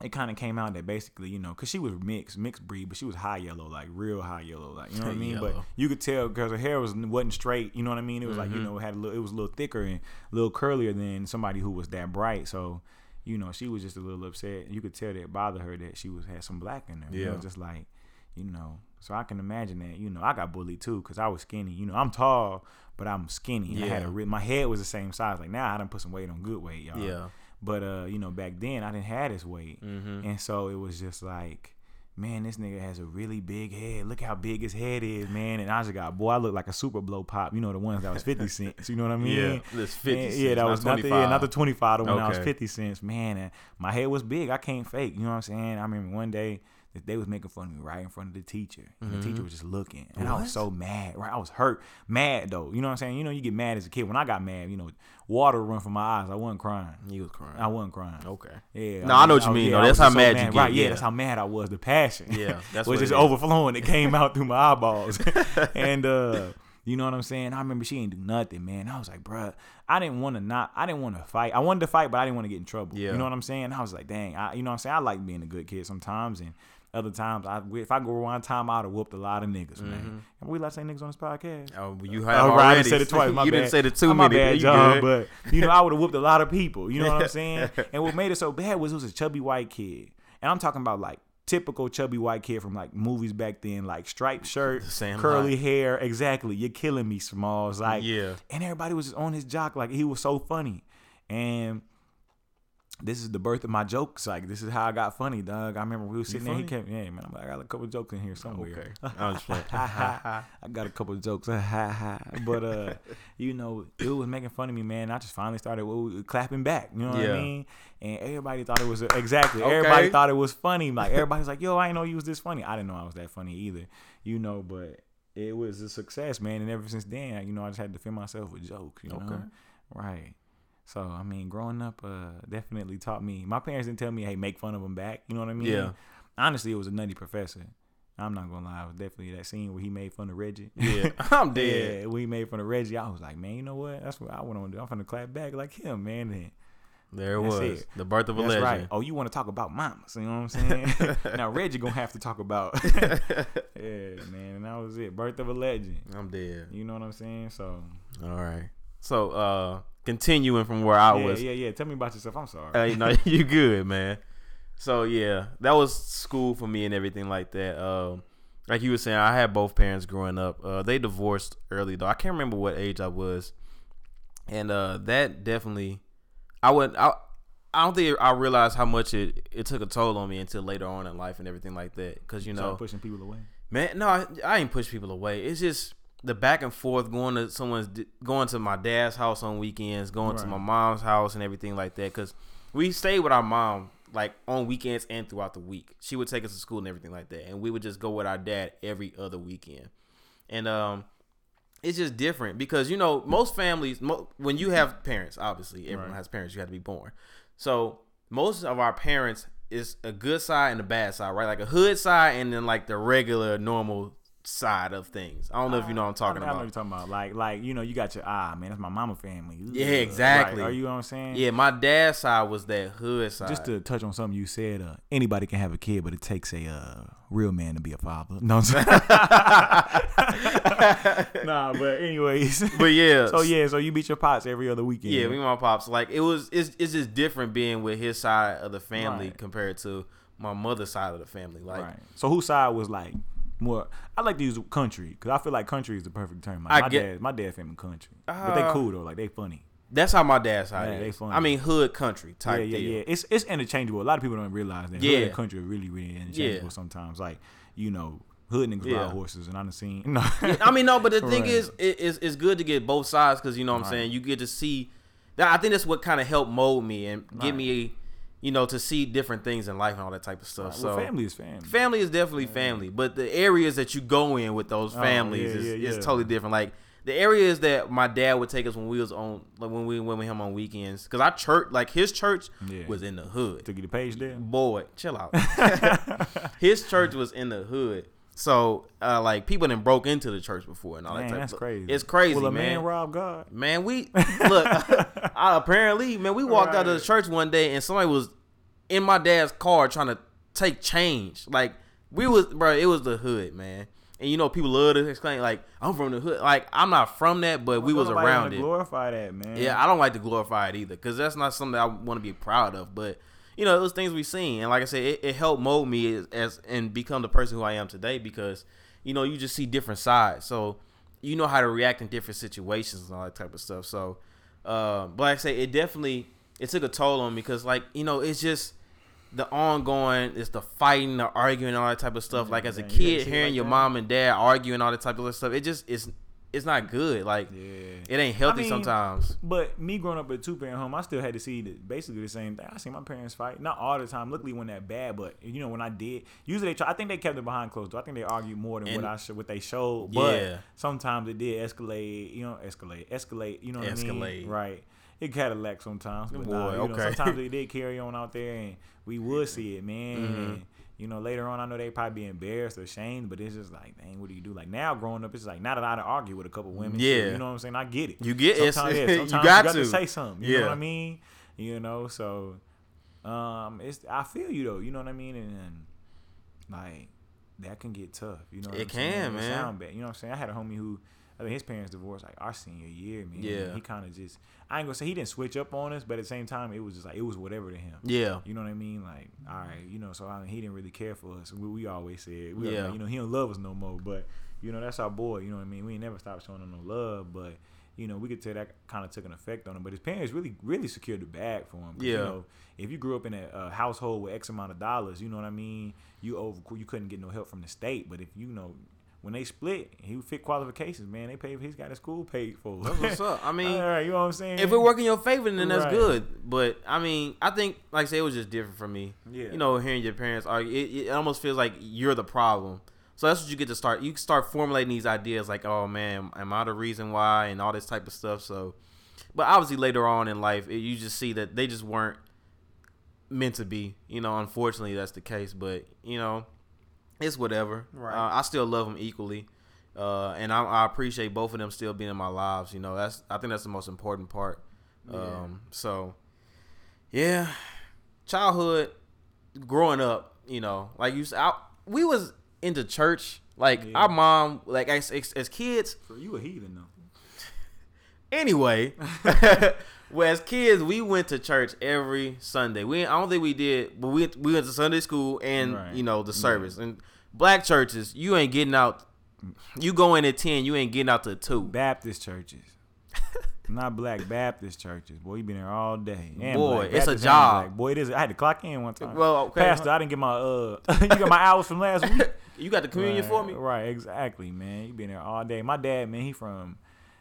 S1: it kind of came out that basically, you know, because she was mixed, mixed breed, but she was high yellow, like real high yellow, like you know what I mean. But you could tell because her hair was wasn't straight. You know what I mean? It was like you
S2: Mhm.
S1: know, it had a little, it was a little thicker and a little curlier than somebody who was that bright. So, you know, she was just a little upset. You could tell that it bothered her that she was had some black in her. You know,
S2: Yeah.
S1: just like, you know. So I can imagine that. You know, I got bullied too because I was skinny. You know, I'm tall, but I'm skinny. and I had a
S2: Yeah.
S1: re- my head was the same size. Like now, I done put some weight on good weight, y'all.
S2: Yeah.
S1: But uh, you know, back then I didn't have this weight.
S2: Mm-hmm.
S1: And so it was just like, man, this nigga has a really big head. Look how big his head is, man. And I just got, boy, I look like a super blow pop. You know, the ones that was 50 cents. You know what I mean?
S2: Yeah, this 50
S1: And,
S2: cents,
S1: yeah, that
S2: not
S1: was not the, yeah,
S2: 25.
S1: not the 25, the one that was 50 cents. Man, and my head was big. I can't fake. You know what I'm saying? I remember one day that they was making fun of me right in front of the teacher. And the teacher
S2: Mhm.
S1: was just looking. And I was so mad. Right? I was hurt. Mad, though. You know what I'm saying? You know, you get mad as a kid. When I got mad, you know, water run from my eyes. I wasn't crying.
S2: You was crying.
S1: I wasn't crying.
S2: okay.
S1: Yeah.
S2: No, I know what you
S1: was-
S2: mean,
S1: yeah. I
S2: That's how
S1: just
S2: mad you get,
S1: Right, yeah,
S2: yeah.
S1: that's how mad I was. The passion.
S2: Yeah, that's
S1: was
S2: what
S1: just overflowing. It came out through my eyeballs. and uh, you know what I'm saying? I remember she didn't do nothing, man. I was like, bruh, I didn't want to not, I didn't want to fight. I wanted to fight, but I didn't want to get in trouble.
S2: Yeah.
S1: You know what I'm saying? I was like, dang, I, you know what I'm saying? I like being a good kid sometimes, and Other times, I if I go one time, I'd have whooped a lot of niggas, man. Mm-hmm. And we like say niggas on this podcast.
S2: Oh, you uh, have
S1: Oh, right, I
S2: already
S1: said it twice. My
S2: you
S1: bad.
S2: didn't say the two
S1: my bad,
S2: You
S1: John. But you know, I would have whooped a lot of people. You know what I'm saying? and what made it so bad was it was a chubby white kid, and I'm talking about like typical chubby white kid from like movies back then, like striped shirt, curly
S2: line.
S1: hair. Exactly, you're killing me, Smalls. Like,
S2: Yeah.
S1: and everybody was just on his jock like he was so funny, and. This is the birth of my jokes. Like this is how I got funny, dog. I remember we were sitting there. He kept, yeah, man. I'm like, I got a couple jokes in here somewhere.
S2: Okay. I was playing.
S1: I got a couple of jokes, but uh, you know, it was making fun of me, man. I just finally started clapping back. You know what
S2: Yeah.
S1: I mean? And everybody thought it was exactly.
S2: Okay.
S1: Everybody thought it was funny. Like everybody's like, "Yo, I didn't know you was this funny." I didn't know I was that funny either. You know, but it was a success, man. And ever since then, you know, I just had to fill myself with jokes. You know,
S2: Okay.
S1: right? So I mean, growing up, uh, definitely taught me. My parents didn't tell me, "Hey, make fun of them back." You know what I mean?
S2: Yeah.
S1: Honestly, it was a nutty professor. I'm not gonna lie. It was definitely that scene where he made fun of Reggie.
S2: Yeah, I'm dead.
S1: Yeah, when he made fun of Reggie, I was like, man, you know what? That's what I want to do. I'm gonna clap back like him, man. And
S2: There it was.
S1: it.
S2: The birth of a
S1: that's
S2: legend.
S1: right. Oh, you want to talk about mamas? You know what I'm saying? now Reggie gonna have to talk about. yeah, man. And that was it. Birth of a legend.
S2: I'm dead.
S1: You know what I'm saying? So
S2: All right. So, uh, continuing from where I
S1: yeah,
S2: was,
S1: yeah, yeah. Yeah. Tell me about yourself. I'm sorry.
S2: Uh, you know, you good, man. So yeah, that was school for me and everything like that. Um, like you were saying, I had both parents growing up. Uh, they divorced early though. I can't remember what age I was, and uh, that definitely, I would. I, I don't think I realized how much it, it took a toll on me until later on in life and everything like that. Cause you know,
S1: pushing people away.
S2: Man, no, I, I ain't push people away. It's just the back and forth going to someone's going to my dad's house on weekends, going to my mom's house and everything like that. Cause we stayed with our mom like on weekends and throughout the week. She would take us to school and everything like that, and we would just go with our dad every other weekend. And um, it's just different because you know most families, mo- when you have parents, obviously everyone
S1: Right.
S2: has parents. You have to be born. So most of our parents is a good side and a bad side, right? Like a hood side and then like the regular normal side of things. I don't know if you know what I'm talking
S1: I, I know what
S2: about.
S1: you're talking about. Like, like you know, you got your ah man, that's my mama family.
S2: Yeah, exactly.
S1: Right. Are you know what I'm saying?
S2: Yeah, my dad's side was that hood side.
S1: Just to touch on something you said, uh, anybody can have a kid, but it takes a uh, real man to be a father. No, I'm saying? nah, but anyways.
S2: but yeah,
S1: so yeah, so you beat your pops every other weekend.
S2: Yeah, me and my pops. Like it was it's it's just different being with his side of the family
S1: Right.
S2: compared to my mother's side of the family. Like
S1: right. So whose side was like more? I like to use country because I feel like country is the perfect term. Like,
S2: I
S1: my
S2: get-
S1: dad, my dad family country, but they
S2: Uh,
S1: cool though. Like they funny.
S2: that's how my dad's side
S1: Yeah, they funny.
S2: I mean hood country type
S1: yeah,
S2: deal.
S1: yeah. It's it's interchangeable. A lot of people don't realize that. Hood
S2: Yeah.
S1: and country are really, really interchangeable
S2: Yeah.
S1: sometimes. Like you know, hood niggas
S2: Yeah.
S1: ride horses, and I done seen. No.
S2: I mean, no, but the thing
S1: Right.
S2: is, it, it's, it's good to get both sides because you know what I'm
S1: Right.
S2: saying. You get to see that. I think that's what kind of helped mold me and
S1: Right.
S2: get me, you know, to see different things in life and all that type of stuff.
S1: well,
S2: So
S1: family is family.
S2: family is definitely family, but the areas that you go in with those
S1: Oh,
S2: families
S1: yeah,
S2: is,
S1: yeah,
S2: is totally different. Like the areas that my dad would take us when we was on, like when we went with him on weekends, because our church, like his church,
S1: Yeah.
S2: was in the hood.
S1: Took you the page there.
S2: Boy, chill out. his church was in the hood. So, uh, like, people done broke into the church before and all
S1: Man,
S2: that type
S1: that's
S2: of
S1: crazy.
S2: It's crazy,
S1: Will a
S2: man.
S1: man rob God?
S2: Man, we look. I, apparently, man, we walked out of the church one day and somebody was in my dad's car trying to take change. Like we was, bro. It was the hood, man. And you know, people love to exclaim like, "I'm from the hood." Like I'm not from that, but we was around it.
S1: Glorify that, man.
S2: Yeah, I don't like to glorify it either because that's not something I want to be proud of. But you know, those things we've seen, and like I said, it, it helped mold me as, as and become the person who I am today because you know you just see different sides, so you know how to react in different situations and all that type of stuff. So, uh, but like I say, it definitely it took a toll on me because like you know it's just the ongoing it's the fighting the arguing all that type of stuff like as a
S1: man, you gotta
S2: kid hearing
S1: like
S2: your
S1: that.
S2: mom and dad arguing all that type of stuff it just it's it's not good like
S1: Yeah.
S2: it ain't healthy
S1: mean,
S2: sometimes
S1: But me growing up in a two parent home, I still had to see the, basically the same thing. I see my parents fight, not all the time. Luckily, when that bad, but you know when I did, usually they try. I think they kept it behind closed doors. I think they argued more than
S2: And-
S1: what I should, what they showed.
S2: Yeah.
S1: But sometimes it did escalate. You know, escalate, escalate. You know what I
S2: Escalate.
S1: mean? Right. It Cadillac sometimes, but
S2: Boy,
S1: nah, you know,
S2: okay.
S1: sometimes it did carry on out there, and we would see it, man.
S2: Mm-hmm.
S1: You know, later on, I know they probably be embarrassed or ashamed, but it's just like, dang, what do you do? Like now, growing up, it's like not allowed to argue with a couple women.
S2: Yeah.
S1: you know what I'm saying. I get it.
S2: You get it.
S1: Sometimes, yeah,
S2: You got
S1: you got to say something. You know
S2: Yeah.
S1: what I mean? You know, so um, it's I feel you though. You know what I mean? And, and like that can get tough. You know,
S2: It
S1: I'm
S2: can,
S1: It
S2: man.
S1: Sound bad. You know what I'm saying? I had a homie who, I think his parents divorced like our senior year, man.
S2: Yeah.
S1: he kind of just. I ain't gonna say he didn't switch up on us, but at the same time, it was just like it was whatever to him.
S2: Yeah.
S1: You know what I mean? Like, all right, you know, so I mean, he didn't really care for us. We, we always said, we
S2: Yeah.
S1: yeah. you know, he don't love us no more. But, you know, that's our boy. You know what I mean? We ain't never stopped showing him no love. But, you know, we could tell that kind of took an effect on him. But his parents really, really secured the bag for him.
S2: Yeah.
S1: You know, if you grew up in a, a household with X amount of dollars, you know what I mean? You over, you couldn't get no help from the state. But if you know, when they split, he fit qualifications, man. They paid. He's got his school paid for.
S2: That's what's up. I mean,
S1: all right, you know what I'm saying?
S2: if it work in your favor, then that's
S1: Right.
S2: good. But I mean, I think, like I said, it was just different for me.
S1: Yeah.
S2: You know, hearing your parents argue, it, it almost feels like you're the problem. So that's what you get to start. You can start formulating these ideas, like, oh man, am I the reason why, and all this type of stuff. So, but obviously later on in life, it, you just see that they just weren't meant to be. You know, unfortunately, that's the case. But you know, it's whatever.
S1: Right.
S2: Uh, I still love them equally. Uh, and I, I appreciate both of them still being in my lives. You know, that's I think that's the most important part.
S1: Yeah.
S2: Um, so yeah, childhood, growing up, you know, like you, said, I, we was into church. Like
S1: Yeah.
S2: our mom, like as, as, as kids.
S1: So you a heathen though.
S2: Anyway, well, as kids, we went to church every Sunday. We I don't think we did, but we we went to Sunday school and
S1: Right.
S2: you know the service. And black churches, you ain't getting out. You go in at ten, you ain't getting out to two.
S1: Baptist churches. Not black Baptist churches. Boy, you been there all day. And
S2: Boy, it's a
S1: Baptist
S2: job.
S1: Boy, it is. I had to clock in one time.
S2: Well, okay.
S1: Pastor, I didn't get my uh, you got my hours from last week.
S2: You got the communion
S1: right,
S2: for me?
S1: Right, exactly, man. You been there all day. My dad, man, he from,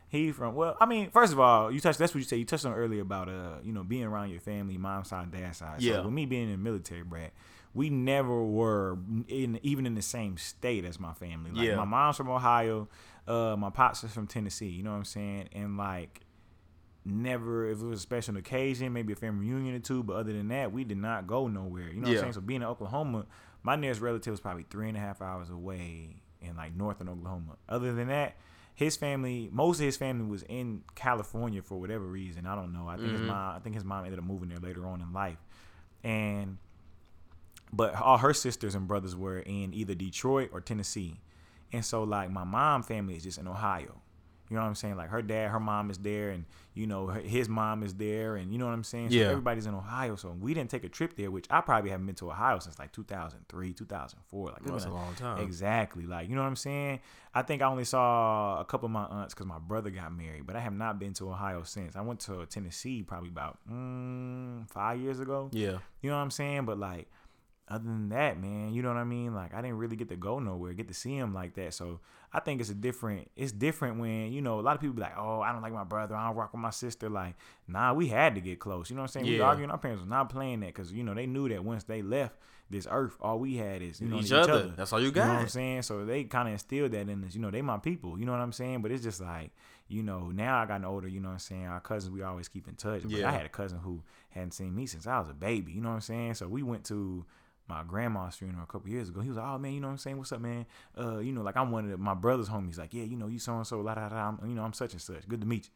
S1: he from. Well, I mean, first of all, you touched. That's what you said. You touched on earlier about uh, you know, being around your family, mom side, dad side.
S2: Yeah.
S1: So with me being in the military, Brad, we never were in even in the same state as my family. Like
S2: Yeah.
S1: my mom's from Ohio, uh, my pops is from Tennessee. You know what I'm saying? And like never if it was a special occasion, maybe a family reunion or two, but other than that, we did not go nowhere. You know what I'm saying? So being in Oklahoma, my nearest relative was probably three and a half hours away in like northern Oklahoma. Other than that, his family, most of his family was in California for whatever reason. I don't know. I think his
S2: Mhm.
S1: mom, I think his mom ended up moving there later on in life, and but all her sisters and brothers were in either Detroit or Tennessee, and so like my mom family is just in Ohio. You know what I'm saying? Like her dad, her mom is there, and you know her, his mom is there, and you know what I'm saying. So
S2: Yeah.
S1: everybody's in Ohio. So we didn't take a trip there, which I probably haven't been to Ohio since like 2003, 2004. Like
S2: That's a long time.
S1: Exactly. Like you know what I'm saying. I think I only saw a couple of my aunts because my brother got married, but I have not been to Ohio since. I went to Tennessee probably about mm, five years ago.
S2: Yeah.
S1: You know what I'm saying? But like, other than that, man, you know what I mean? Like, I didn't really get to go nowhere, get to see him like that. So I think it's a different. It's different when you know a lot of people be like, "Oh, I don't like my brother. I don't rock with my sister." Like, nah, we had to get close. You know what I'm saying? We
S2: Yeah.
S1: arguing. Our parents was not playing that because you know they knew that once they left this earth, all we had is you know
S2: Each
S1: each,
S2: other.
S1: other.
S2: That's all you got.
S1: You know what. I'm saying? So they kind of instilled that in us. You know, they my people. You know what I'm saying? But it's just like, you know, now I gotten older. You know what I'm saying? Our cousins, we always keep in touch. But
S2: Yeah.
S1: I had a cousin who hadn't seen me since I was a baby. You know what I'm saying? So we went to my grandma's funeral a couple years ago. He was like, "Oh man, you know what I'm saying? What's up, man? Uh, you know, like I'm one of the, my brother's homies. Like, yeah, you know, you so and so, la da da. I'm, You know, I'm such and such. Good to meet you."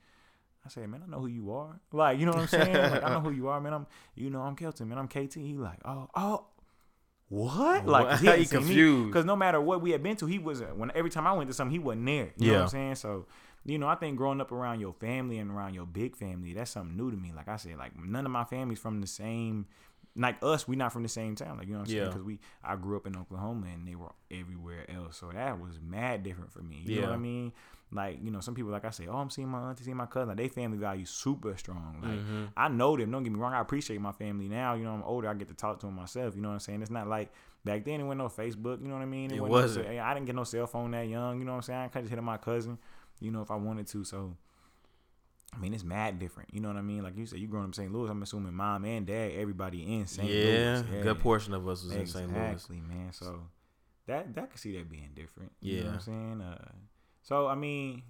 S1: I said, "Man, I know who you are. Like, you know what I'm saying? like, I know who you are, man. I'm, you know, I'm Kelton, man. I'm KT." He like, "Oh, oh." What? Like he,
S2: He
S1: hadn't seen me.
S2: confused.
S1: Because no matter what we had been to, he wasn't. When every time I went to something, he wasn't there. You know what
S2: Yeah.
S1: I'm saying? So, you know, I think growing up around your family and around your big family, that's something new to me. Like I said, like none of my family's from the same. Like us, we not from the same town. Like you know what I'm saying?
S2: Yeah.
S1: Because we, I grew up in Oklahoma and they were everywhere else. So that was mad different for me. You know what I mean? Like you know, some people like I say, oh, I'm seeing my auntie, seeing my cousin. Like, they family value super strong. Like
S2: Mhm.
S1: I know them. Don't get me wrong. I appreciate my family now. You know, I'm older. I get to talk to them myself. You know what I'm saying? It's not like back then. It wasn't no Facebook. You know what I mean?
S2: It
S1: wasn't no
S2: wasn't.
S1: cell- I didn't get no cell phone that young. You know what I'm saying? I could just hit up my cousin. You know, if I wanted to. So, I mean, it's mad different. You know what I mean? Like you said, you growing up in St. Louis. I'm assuming mom and dad, everybody in St.
S2: Yeah,
S1: Louis.
S2: good portion of us was in St. Louis.
S1: Exactly, man. So that that could see that being different. You know
S2: Yeah.
S1: what I'm saying? Uh, so I mean,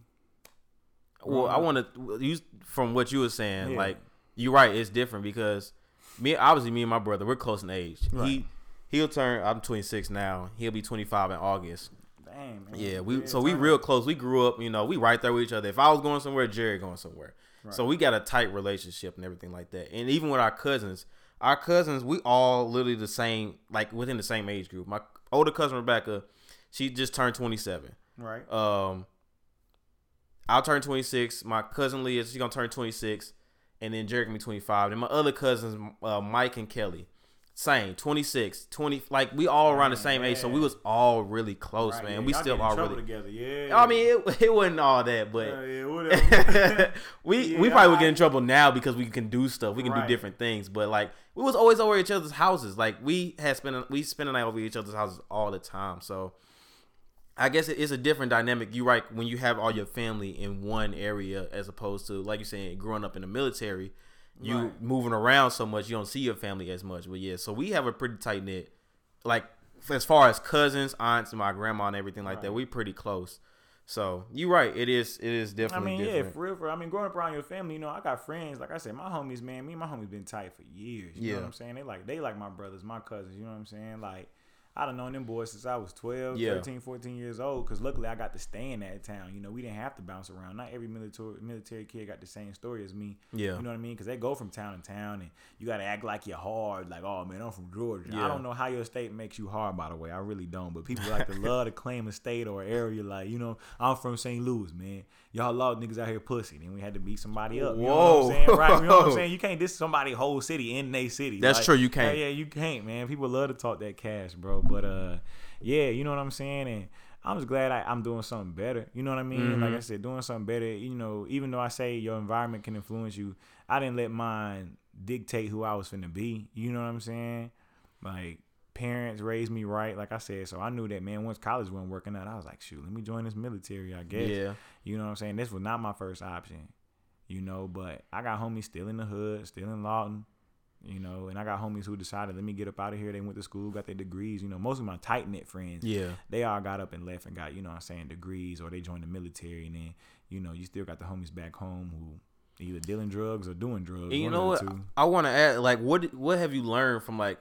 S2: Well, I want to use from what you were saying.
S1: Yeah.
S2: Like you're right, it's different because me, obviously, me and my brother, we're close in age. He he'll turn. I'm 26 now. He'll be 25 in August.
S1: Dang, man.
S2: Yeah, we so we real close. We grew up, you know, we right there with each other. If I was going somewhere, Jerry going somewhere. So we got a tight relationship and everything like that. And even with our cousins, our cousins, we all literally the same, like within the same age group. My older cousin Rebecca, she just turned 27.
S1: Right.
S2: Um, I'll turn 26. My cousin Leah, she's gonna turn 26, and then Jerry gonna be 25. And my other cousins, uh, Mike and Kelly, same 26, 20. Like we all around the same age, so we was all really close,
S1: Right,
S2: man.
S1: yeah,
S2: we
S1: y'all
S2: still all really.
S1: together. Yeah.
S2: I mean, it, it wasn't all that, but
S1: Yeah, yeah,
S2: we we probably would get in trouble now because we can do stuff. We can
S1: Right.
S2: do different things. But like we was always over each other's houses. Like we had spent we spent the night over each other's houses all the time. So I guess it is a different dynamic. You right when you have all your family in one area as opposed to like you saying growing up in the military. You
S1: Right.
S2: moving around so much, you don't see your family as much. But yeah, so we have a pretty tight knit, like as far as cousins, aunts, and my grandma and everything like that. We pretty close. So you're right, it is it is definitely.
S1: I mean, yeah,
S2: different.
S1: for real, for real. I mean, growing up around your family, you know, I got friends. Like I said, my homies, man, me and my homies been tight for years. You
S2: Yeah.
S1: know what I'm saying? They like they like my brothers, my cousins. You know what I'm saying? Like I done known them boys since I was 12,
S2: Yeah.
S1: 13, 14 years old. Cause luckily I got to stay in that town. You know, we didn't have to bounce around. Not every military military kid got the same story as me.
S2: Yeah.
S1: You know what I mean? Because they go from town to town, and you got to act like you're hard. Like, oh man, I'm from Georgia.
S2: Yeah.
S1: I don't know how your state makes you hard, by the way. I really don't. But people like to love to claim a state or area. Like, you know, I'm from St. Louis, man. Y'all law niggas out here pussy. Then we had to beat somebody up. You know what
S2: Whoa.
S1: I'm saying? Right? You know what I'm saying? You can't diss somebody whole city in they city.
S2: That's
S1: Like,
S2: true, you can't.
S1: Yeah, yeah, you can't, man. People love to talk that cash, bro. But uh, yeah, you know what I'm saying. And I'm just glad I, I'm doing something better. You know what I mean?
S2: Mm-hmm.
S1: Like I said, doing something better. You know, even though I say your environment can influence you, I didn't let mine dictate who I was finna be. You know what I'm saying? Like parents raised me right, like I said. So I knew that man. Once college wasn't working out, I was like, shoot, let me join this military. I guess.
S2: Yeah.
S1: You know what I'm saying? This was not my first option. You know, but I got homies still in the hood, still in Lawton. You know, and I got homies who decided, let me get up out of here. They went to school, got their degrees. You know, most of my tight knit friends,
S2: Yeah.
S1: they all got up and left and got, you know what I'm saying, degrees or they joined the military. And then, you know, you still got the homies back home who either dealing drugs or doing drugs.
S2: You know what? I want to add, like, what what have you learned from like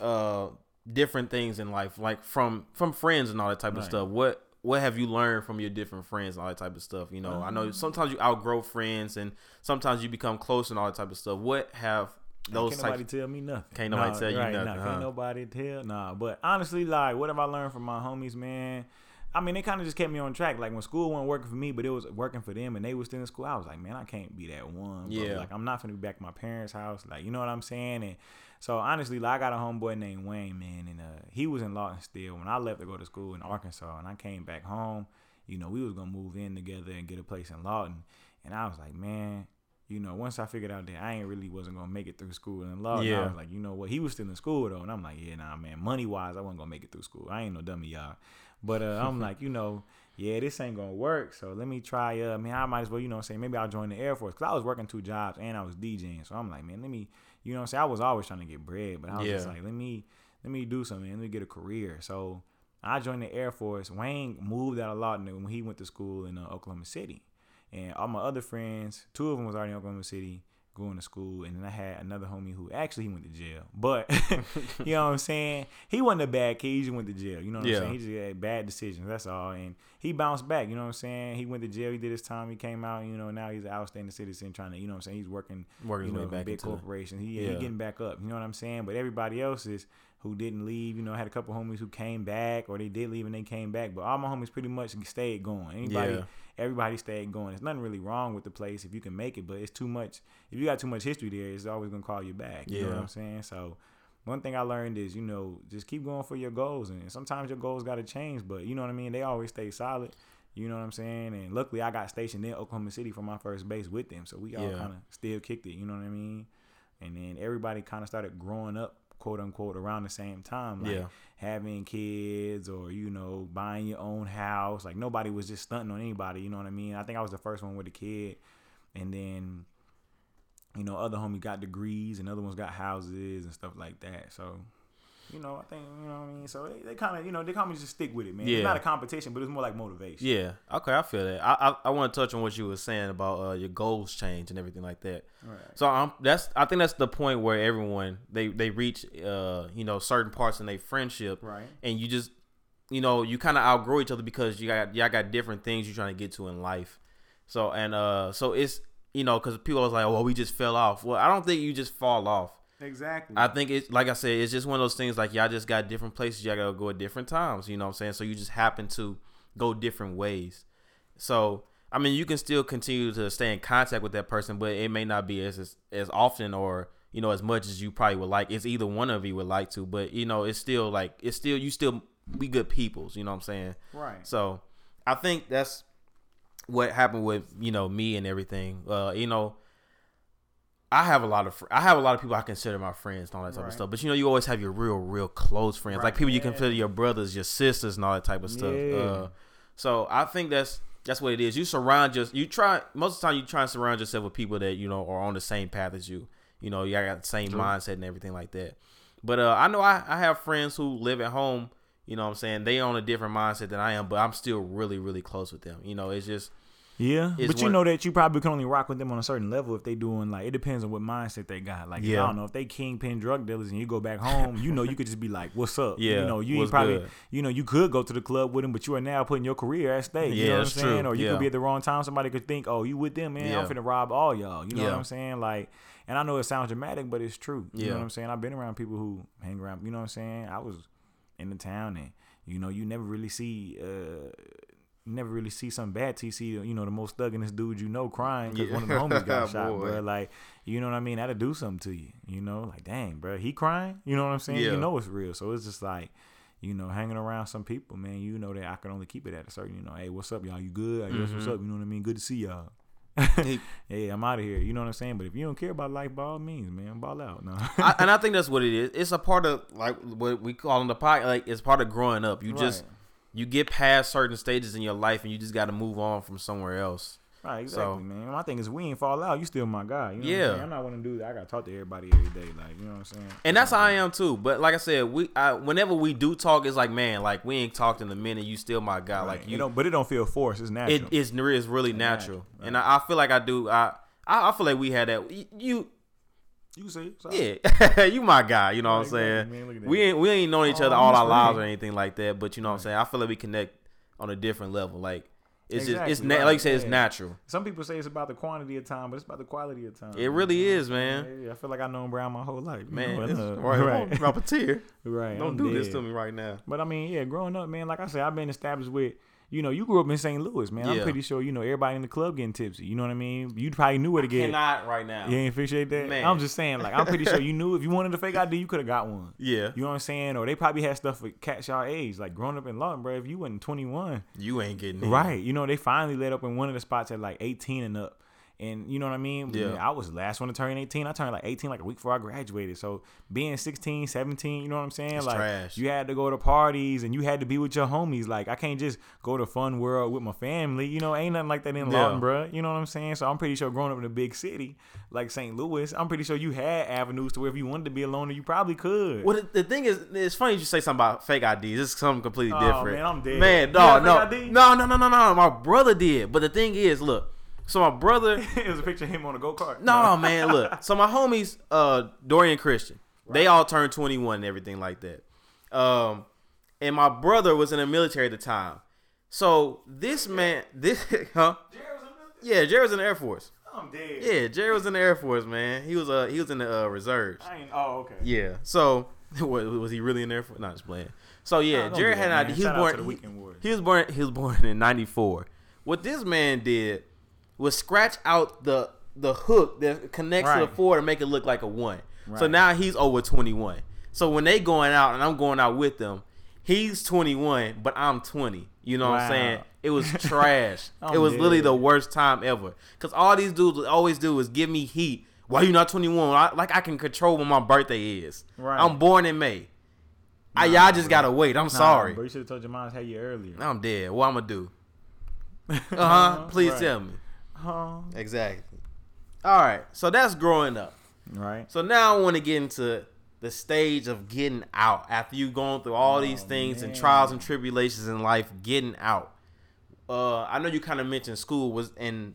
S2: uh different things in life, like from from friends and all that type of stuff? What what have you learned from your different friends and all that type of stuff? You know, I
S1: Um,
S2: know sometimes you outgrow friends and sometimes you become close and all that type of stuff. What have those
S1: can't
S2: types?
S1: nobody tell me nothing.
S2: Can't nobody tell you nothing,
S1: Nah,
S2: huh?
S1: Can't nobody tell. Nah, but honestly, like, what have I learned from my homies, man? I mean, they kind of just kept me on track. Like when school wasn't working for me, but it was working for them, and they was still in school. I was like, man, I can't be that one. Bro.
S2: Yeah.
S1: Like I'm not gonna be back at my parents' house. Like you know what I'm saying? And so honestly, like I got a homeboy named Wayne, man, and uh, he was in Lawton still when I left to go to school in Arkansas, and I came back home. You know, we was gonna move in together and get a place in Lawton, and I was like, man. You know, once I figured out that I ain't really wasn't gonna make it through school in Lawton, I was like, you know what? He was still in school though, and I'm like, yeah, nah, man. Money wise, I wasn't gonna make it through school. I ain't no dummy, y'all. But uh, I'm like, you know, yeah, this ain't gonna work. So let me try. Uh, mean, I might as well, you know, say maybe I'll join the Air Force because I was working two jobs and I was DJing. So I'm like, man, let me, you know, I'm saying I was always trying to get bread, but I was just like, let me, let me do something. Let me get a career. So I joined the Air Force. Wayne moved out a lot when he went to school in uh, Oklahoma City, and all my other friends, two of them was already in Oklahoma City going to school, and then I had another homie who actually he went to jail, but you know what I'm saying. He wasn't a bad kid. He just went to jail. You know what
S2: Yeah.
S1: I'm saying. He just had bad decisions. That's all, and he bounced back. You know what I'm saying. He went to jail. He did his time. He came out. You know now he's an outstanding citizen, trying to you know what I'm saying. He's working
S2: Working
S1: you know, big
S2: into-
S1: corporation. He,
S2: Yeah.
S1: he getting back up. You know what I'm saying? But everybody else is who didn't leave. You know, I had a couple homies who came back, or they did leave and they came back. But all my homies pretty much stayed going. Anybody,
S2: Yeah.
S1: everybody stayed going. There's nothing really wrong with the place if you can make it, but it's too much. If you got too much history there, it's always gonna call you back. You know what
S2: Yeah.
S1: I'm saying? So. One thing I learned is, you know, just keep going for your goals, and sometimes your goals got to change. But you know what I mean. They always stay solid. You know what I'm saying? And luckily, I got stationed in Oklahoma City for my first base with them, so we all
S2: Yeah.
S1: kind of still kicked it. You know what I mean? And then everybody kind of started growing up, quote unquote, around the same time. Like
S2: Yeah.
S1: having kids or you know buying your own house. Like nobody was just stunting on anybody. You know what I mean? I think I was the first one with a kid, and then you know other homies got degrees and other ones got houses and stuff like that. So. You know, I think you know what I mean. So they, they kind of, you know, they kind of just stick with it, man.
S2: Yeah.
S1: It's not a competition, but it's more like motivation.
S2: Yeah. Okay, I feel that. I I, I want to touch on what you were saying about uh, your goals change and everything like that.
S1: Right.
S2: So um, that's I think that's the point where everyone they they reach uh you know certain parts in their friendship,
S1: Right.
S2: and you just you know you kind of outgrow each other because you got y'all got different things you're trying to get to in life. So and uh so it's you know because people was like, well, we just fell off. Well, I don't think you just fall off.
S1: Exactly.
S2: I think it's like I said, it's just one of those things like y'all just got different places, y'all gotta go at different times, you know what I'm saying? So you just happen to go different ways. So I mean you can still continue to stay in contact with that person, but it may not be as as, as often or you know, as much as you probably would like. It's either one of you would like to, but you know, it's still like it's still you still be good peoples, you know what I'm saying?
S1: right.
S2: So I think that's what happened with you know me and everything. Uh, you know, I have a lot of fr- I have a lot of people I consider my friends and all that type
S1: Right.
S2: of stuff. But you know, you always have your real, real close friends, like
S1: Right.
S2: people you consider your brothers, your sisters, and all that type of stuff.
S1: Yeah.
S2: Uh, so I think that's that's what it is. You surround just you try most of the time you try and surround yourself with people that you know are on the same path as you. You know, you got the same
S1: True.
S2: mindset and everything like that. But uh, I know I, I have friends who live at home. You know what I'm saying? They on a different mindset than I am, but I'm still really, really close with them. You know, it's just
S1: Yeah,
S2: It's
S1: but you
S2: one-
S1: know that you probably can only rock with them on a certain level if they doing like it depends on what mindset they got. Like
S2: Yeah.
S1: I don't know if they kingpin drug dealers and you go back home, you know you could just be like, "What's up?"
S2: Yeah,
S1: you know you ain't probably
S2: good?
S1: you know you could go to the club with them, but you are now putting your career at stake. you
S2: Yeah,
S1: know what I'm saying?
S2: true.
S1: Or you
S2: Yeah.
S1: could be at the wrong time. Somebody could think, "Oh, you with them, man?
S2: Yeah.
S1: I'm finna rob all y'all." You know what I'm saying? Like, and I know it sounds dramatic, but it's true. You know
S2: Yeah.
S1: what I'm saying? I've been around people who hang around. You know what I'm saying? I was in the town and you know you never really see. uh you never really see some bad TC, you know, the most thugginest dude you know crying because
S2: Yeah.
S1: one of the homies got shot, bro. Like, you know what I mean? That'll do something to you, you know? Like, dang, bro, he crying? You know what I'm saying?
S2: Yeah.
S1: You know it's real. So it's just like, you know, hanging around some people, man, you know that I can only keep it at a certain, you know, hey, what's up, y'all? You good? I guess what's
S2: Mhm.
S1: up? You know what I mean? Good to see y'all. Hey, I'm out of here. You know what I'm saying? But if you don't care about life, by all means, man, ball out. No.
S2: I, and I think that's what it is. It's a part of like what we call in the pot. Like it's part of growing up. You just
S1: Right.
S2: You get past certain stages in your life, and you just got to move on from somewhere else.
S1: Right, exactly,
S2: So-
S1: man. My thing is, we ain't fall out. You still my guy. You know what
S2: Yeah.
S1: I'm. I'm not want to do that. I gotta talk to everybody every day, like you know what I'm saying.
S2: And that's how I am too. But like I said, we I, whenever we do talk, it's like man, like we ain't talked in a minute. You still my guy.
S1: Right.
S2: Like
S1: you know, but it don't feel forced. It's natural.
S2: it is it's really natural.
S1: natural, right.
S2: And I, I feel like I do. I I feel like we had that. You
S1: you see, sorry.
S2: yeah, you my guy. You know what I'm saying?
S1: man. Look at that.
S2: We ain't we ain't known each
S1: Oh,
S2: other
S1: I'm
S2: all our
S1: straight.
S2: lives or anything like that. But you know what I'm saying? I feel like we connect on a different level. Like it's just it's na-
S1: right,
S2: like you said, it's
S1: yeah.
S2: natural.
S1: Some people say it's about the quantity of time, but it's about the quality of time.
S2: It really is, man.
S1: Yeah, I feel like I know Brown my whole life.
S2: Man,
S1: know,
S2: it's-
S1: uh,
S2: right,
S1: right,
S2: Drop a tear.
S1: right.
S2: Don't
S1: I'm
S2: do this to me right now.
S1: But I mean, yeah, growing up, man, like I said, I've been established with, you know, you grew up in St. Louis, man. I'm pretty sure, you know, everybody in the club getting tipsy. You know what I mean? You probably knew where to get.
S2: Cannot right now.
S1: You ain't appreciate that?
S2: Man.
S1: I'm just saying, like, I'm pretty sure you knew if you wanted a fake ID, you could have got one.
S2: Yeah,
S1: You know what I'm saying? Or they probably had stuff for cats y'all age, like growing up in Lawton, bro. If you wasn't 21,
S2: you ain't getting in.
S1: right? You know, they finally let up in one of the spots at like 18 and up. And you know what I mean?
S2: Yeah.
S1: I was last one to turn 18. I turned like 18 like a week before I graduated. So being 16, 17, you know what I'm saying?
S2: It's
S1: like
S2: trash.
S1: you had to go to parties and you had to be with your homies. Like I can't just go to Fun World with my family. You know, ain't nothing like that in
S2: Yeah.
S1: Lawton, bro. You know what I'm saying? So I'm pretty sure growing up in a big city like St. Louis, I'm pretty sure you had avenues to where if you wanted to be alone, you probably could.
S2: Well, the, the thing is, it's funny you say something about fake IDs. It's something completely
S1: Oh,
S2: different.
S1: man, I'm dead.
S2: Man, dog, no,
S1: a
S2: no, no, no, no, no. My brother did, but the thing is, look. So my brother,
S1: it was a picture of him on a go kart.
S2: no man, look. So my homies, uh, Dorian Christian, they all turned 21 and everything like that. Um, and my brother was in the military at the time. So this man, this, huh? Yeah, Jerry was in the Air Force.
S1: I'm dead.
S2: Yeah, Jerry was in the Air Force, man. He was uh he was in the uh, reserves.
S1: I ain't. Oh, okay.
S2: Yeah. So was, was he really in there? For, not just playing. So yeah,
S1: don't
S2: Jerry had an idea. He was born. he- He, was born. He was born in '94. What this man did was scratch out the the hook that connects to the four to make it look like a one. So now he's over 21. So when they going out and I'm going out with them, he's 21, but I'm 20. You know what I'm saying? It was trash.
S1: I'm
S2: it was literally the worst time ever. Cause all these dudes would always do is give me heat. Why you not 21? Like I can control when my birthday is.
S1: Right.
S2: I'm born in May. I, y'all just
S1: bro.
S2: gotta wait. I'm
S1: Nah,
S2: sorry.
S1: Bro, you should have told your mom had you earlier.
S2: I'm dead. What I'm gonna do? Uh huh. Please
S1: Right.
S2: tell me.
S1: Huh?
S2: Exactly. All right. So that's growing up.
S1: Right.
S2: So now I want to get into the stage of getting out after you going through all
S1: Oh,
S2: these things and trials and tribulations in life. Getting out. Uh, I know you kind of mentioned school was and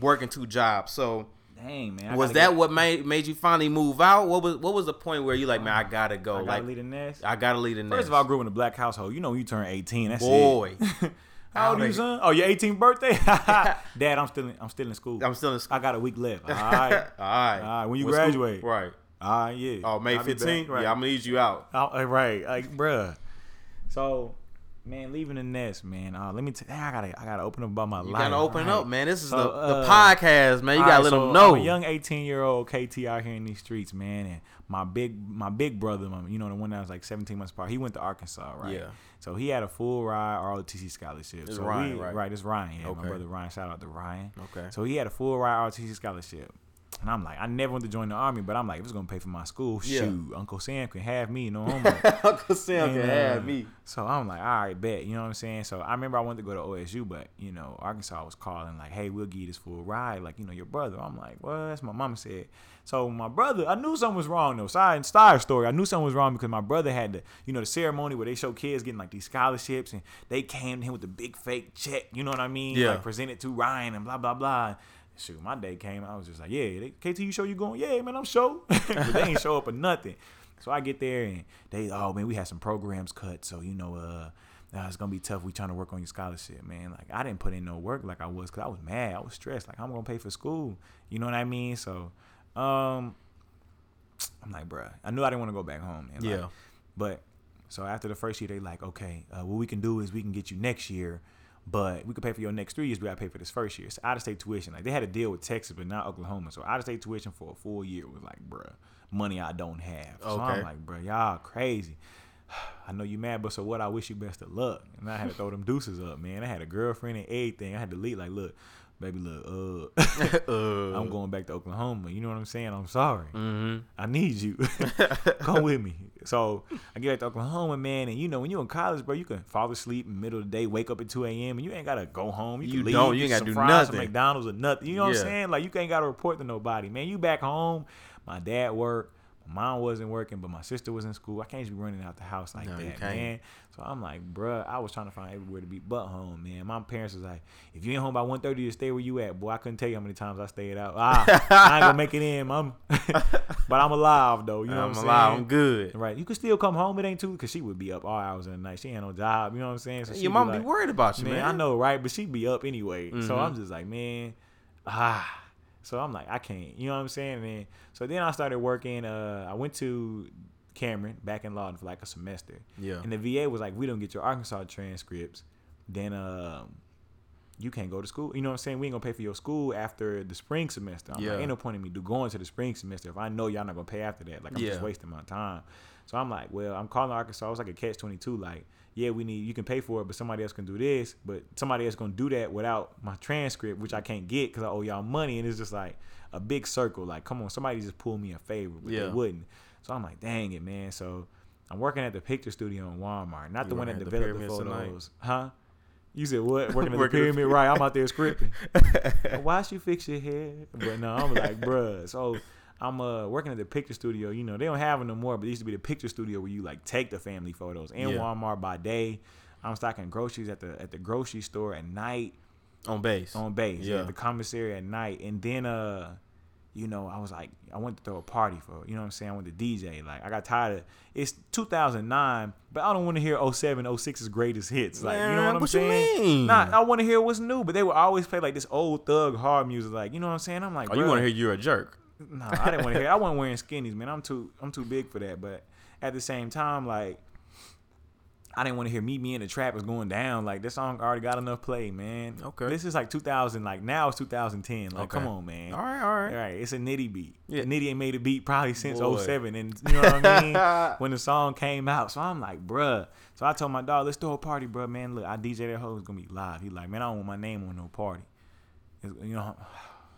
S2: working two jobs. So
S1: Dang, man. I
S2: was that
S1: get-
S2: what made made you finally move out? What was what was the point where you like, man, I gotta go.
S1: I gotta
S2: like
S1: leave the nest.
S2: I gotta leave the nest.
S1: First of all, I grew up in a black household. You know, you turn 18, that's
S2: boy,
S1: it. How old are you, son? Oh, your 18th birthday? Dad, I'm still in, I'm still in school.
S2: I'm still in school.
S1: I got a week left. All right.
S2: All right.
S1: All right, when you
S2: What school-
S1: graduate.
S2: right?
S1: Ah, yeah.
S2: Oh, May
S1: I'll be back,
S2: fifteenth.
S1: right.
S2: Yeah, I'm gonna need you out.
S1: Oh, right, like, bruh. So, man, leaving the nest, man. Uh, let me. T- I gotta, I gotta open up about my life.
S2: You
S1: life.
S2: gotta open
S1: right?
S2: up, man. This is
S1: So,
S2: the, the
S1: uh,
S2: podcast, man. You gotta
S1: Alright,
S2: let
S1: so
S2: them know.
S1: I'm a young 18 year old KT out here in these streets, man, and my big, my big brother, my, you know, the one that was like 17 months apart. He went to Arkansas, right?
S2: Yeah.
S1: So he had a full ride ROTC scholarship.
S2: It's
S1: so
S2: Ryan,
S1: we,
S2: right?
S1: Right, it's Ryan. Yeah,
S2: Okay.
S1: my brother Ryan. Shout out to Ryan.
S2: Okay.
S1: So he had a full ride ROTC scholarship. And I'm like, I never want to join the army, but I'm like, if it's gonna pay for my school,
S2: Yeah.
S1: shoot, Uncle Sam can have me, no homo.
S2: Uncle Sam can
S1: And,
S2: have
S1: uh,
S2: me.
S1: So I'm like, all right, bet. You know what I'm saying? So I remember I wanted to go to OSU, but you know, Arkansas was calling like, hey, we'll give you this full ride, like you know, your brother. I'm like, well, that's my mama said. So my brother, I knew something was wrong though. Side star story, I knew something was wrong because my brother had the, you know, the ceremony where they show kids getting like these scholarships, and they came to him with the big fake check. You know what I mean?
S2: Yeah.
S1: Like presented to Ryan and blah blah blah. Shoot, my day came. I was just like, yeah, they, KT, you show you going? Yeah, man, I'm show. but they ain't show up or nothing. So I get there and they, oh man, we had some programs cut. So you know, uh, nah, it's gonna be tough. We trying to work on your scholarship, man. Like I didn't put in no work like I was because I was mad. I was stressed. Like I'm gonna pay for school. You know what I mean? So, um, I'm like, bruh, I knew I didn't want to go back home. Man. Like,
S2: Yeah.
S1: but so after the first year, they like, okay, uh, what we can do is we can get you next year, but we could pay for your next three years. We gotta pay for this first year. It's out of state tuition. Like they had a deal with Texas, but not Oklahoma. So out of state tuition for a full year was like, bruh, money I don't have. So
S2: Okay.
S1: I'm like, bruh, y'all crazy. I know you mad, but so what? I wish you best of luck. And I had to throw them deuces up, man. I had a girlfriend and everything. I had to leave like, look, baby, look, uh,
S2: uh,
S1: I'm going back to Oklahoma. You know what I'm saying? I'm sorry.
S2: hmm
S1: I need you. Come with me. So I get back to Oklahoma, man, and you know when you're in college, bro, you can fall asleep in the middle of the day, wake up at 2 a.m. and you ain't gotta go home. You,
S2: You
S1: can leave,
S2: don't. You ain't gotta do
S1: fries
S2: nothing.
S1: McDonald's or nothing. You know what
S2: Yeah.
S1: I'm saying? Like you ain't gotta report to nobody, man. You back home. My dad worked. Mom wasn't working, but my sister was in school. I can't just be running out the house like
S2: No,
S1: that, man. So I'm like, bruh, I was trying to find everywhere to be but home, man. My parents was like, if you ain't home by 1.30, you stay where you at. Boy, I couldn't tell you how many times I stayed out. Ah, I ain't gonna make it in, mom. but I'm alive though. You know
S2: I'm
S1: what I'm
S2: alive.
S1: saying?
S2: I'm good.
S1: Right. You could still come home. It ain't too because she would be up all hours of the night. She ain't no job. You know what I'm saying? So
S2: Your mom be
S1: like,
S2: worried about you,
S1: man,
S2: man.
S1: I know, right? But she'd be up anyway. So
S2: Mhm.
S1: I'm just like, man, ah. So I'm like, I can't. You know what I'm saying? And so then I started working. Uh, I went to Cameron back in Lawton for like a semester.
S2: Yeah.
S1: And the VA was like, we don't get your Arkansas transcripts, then um, you can't go to school. You know what I'm saying? We ain't gonna pay for your school after the spring semester. I'm
S2: Yeah.
S1: like, ain't no point in me do going to the spring semester if I know y'all not gonna pay after that. Like I'm just wasting my time. So I'm like, well, I'm calling Arkansas. It's like a catch twenty two. Like, yeah, we need you can pay for it, but somebody else can do this. But somebody else gonna do that without my transcript, which I can't get because I owe y'all money. And it's just like a big circle. Like, come on, somebody just pull me a favor, but
S2: Yeah.
S1: they wouldn't. So I'm like, dang it, man. So I'm working at the picture studio in Walmart, not
S2: You
S1: the one that
S2: the
S1: developed the
S2: tonight?
S1: photos, huh? You said what? Working at the
S2: the
S1: pyramid, right? I'm out there scripting. Why she fix your hair? But no, I'm like, bruh. So I'm uh working at the picture studio. You know, they don't have them no more, but it used to be the picture studio where you like take the family photos. And
S2: Yeah.
S1: Walmart by day. I'm stocking groceries at the at the grocery store at night
S2: on base.
S1: on base. Yeah.
S2: Yeah.
S1: the commissary at night. And then uh you know, I was like, I went to throw a party for, you know what I'm saying? I went to DJ. Like, I got tired of, it's 2009, but I don't want to hear 07, 06's greatest hits. Like, you know
S2: Man,
S1: what I'm
S2: what
S1: saying? Nah, I want to hear what's new, but they would always play like this old thug hard music. Like, you know what I'm saying? I'm like,
S2: oh, you want to hear you're a jerk?
S1: Nah, I didn't want to hear. I wasn't wearing skinnies, man. I'm too I'm too big for that. But at the same time, like I didn't want to hear "Meet Me in the Trap" is going down. Like this song already got enough play, man.
S2: Okay.
S1: This is like 2000. Like now it's 2010. Like
S2: Okay.
S1: come on, man.
S2: All right, all right.
S1: All right, it's a Nitti beat.
S2: Yeah.
S1: Nitti ain't made a beat probably since
S2: Boy.
S1: 07. And you know what I mean? when the song came out. So I'm like, bruh. So I told my dog, let's throw a party, bruh, man. Look, I DJ that hoe is gonna be live. He like, man, I don't want my name on no party. It's- you know,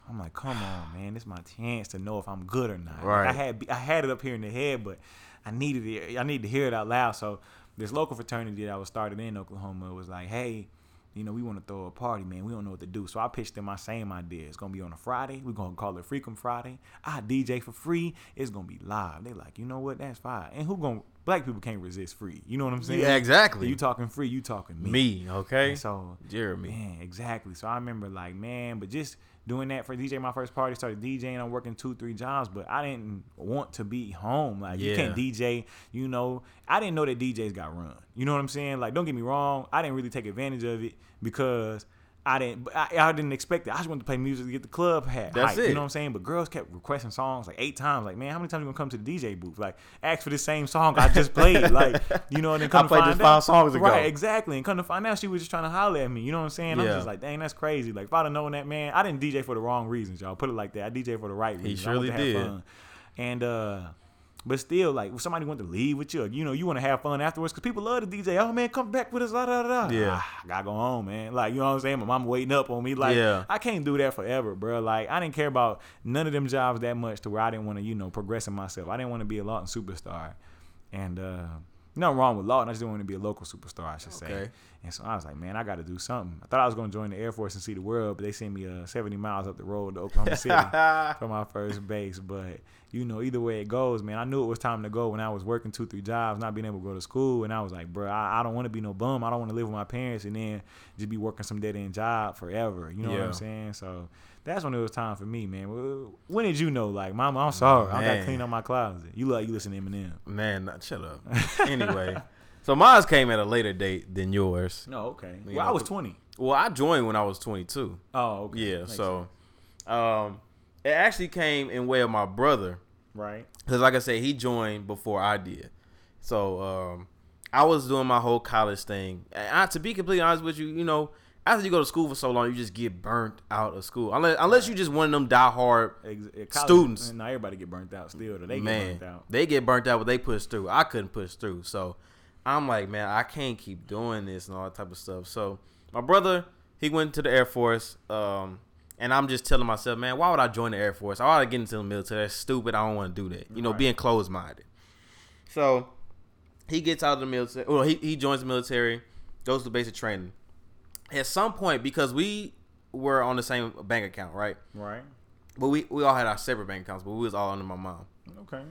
S1: I'm like, come on, man. This is my chance to know if I'm good or not. Like,
S2: Right.
S1: I had I had it up here in the head, but I needed it. I need to hear it out loud. So this local fraternity that I was started in Oklahoma was like, hey, you know, we want to throw a party, man. We don't know what to do. So I pitched them my same idea. It's gonna be on a Friday. We're gonna call it Freakum Friday. I DJ for free. It's gonna be live. They like, you know what? That's fine. And who gonna black people can't resist free. You know what I'm saying?
S2: Yeah, exactly.
S1: You talking free, you talking me.
S2: Me, okay?
S1: And so
S2: Jeremy.
S1: Man, exactly. So I remember like, man, but just doing that for DJ my first party, started DJing, I'm working two, three jobs, but I didn't want to be home. Like you can't DJ, you know. I didn't know that DJs got run. You know what I'm saying? Like, don't get me wrong, I didn't really take advantage of it because I didn't. I, I didn't expect it. I just wanted to play music to get the club hat.
S2: That's
S1: hype,
S2: it.
S1: You know what I'm saying? But girls kept requesting songs like eight times. Like, man, how many times you gonna come to the DJ booth? Like, ask for the same song I just played. like, you know, and then come
S2: I
S1: to
S2: played
S1: find
S2: this
S1: out-
S2: five songs ago.
S1: Right, exactly. And come to find out, she was just trying to holler at me. You know what I'm saying? I'm just like, dang, that's crazy. Like, if I'd have known that, man, I didn't DJ for the wrong reasons, y'all. Put it like that. I DJ for the right reasons. I wanted
S2: surely
S1: to have
S2: did.
S1: Fun. And uh. But still, like, if somebody want to leave with you, you know, you want to have fun afterwards because people love the DJ. Oh man, come back with us, da da da.
S2: Yeah.
S1: Ah, I gotta go home, man. Like, you know what I'm saying? My mom waiting up on me. Like,
S2: Yeah.
S1: I can't do that forever, bro. Like, I didn't care about none of them jobs that much to where I didn't want to, you know, progress in myself. I didn't want to be a Lawton superstar, and uh, nothing wrong with Lawton. I just didn't want to be a local superstar, I should say. And so I was like, man, I got to do something. I thought I was going to join the Air Force and see the world, but they sent me uh, 70 miles up the road to Oklahoma City for my first base. But you know, either way it goes, man, I knew it was time to go when I was working two, three jobs, not being able to go to school, and I was like, bro, I, I don't want to be no bum. I don't want to live with my parents and then just be working some dead end job forever. You know what I'm saying? So that's when it was time for me, man. When did you know, like, Mama, I'm sorry, I got to clean up my closet. You like you listen to Eminem?
S2: Man, shut up. anyway, so mine came at a later date than yours.
S1: No, okay.
S2: You
S1: Well, I was 20.
S2: Well, I joined when I was 22.
S1: Oh, okay.
S2: Yeah,
S1: Makes
S2: so um, it actually came in way of my brother.
S1: right.
S2: Because, like I said, he joined before I did. So, um, I was doing my whole college thing. And I, to be completely honest with you, you know, after you go to school for so long, you just get burnt out of school. Unless, unless you just one of them diehard
S1: Ex- college-
S2: Students.
S1: and Now everybody get burnt out still. They
S2: man,
S1: get burnt out.
S2: they get burnt out, but they push through. I couldn't push through, so I'm like, man, I can't keep doing this and all that type of stuff. So my brother, he went to the Air Force, um, and I'm just telling myself, man, why would I join the Air Force? I ought to get into the military. That's stupid. I don't want to do that. You know,
S1: Right.
S2: being closed minded. So he gets out of the military. Well, he he joins the military, goes to basic training. At some point, because we were on the same bank account, right?
S1: Right.
S2: But we, we all had our separate bank accounts, but we was all under my mom
S1: Okay.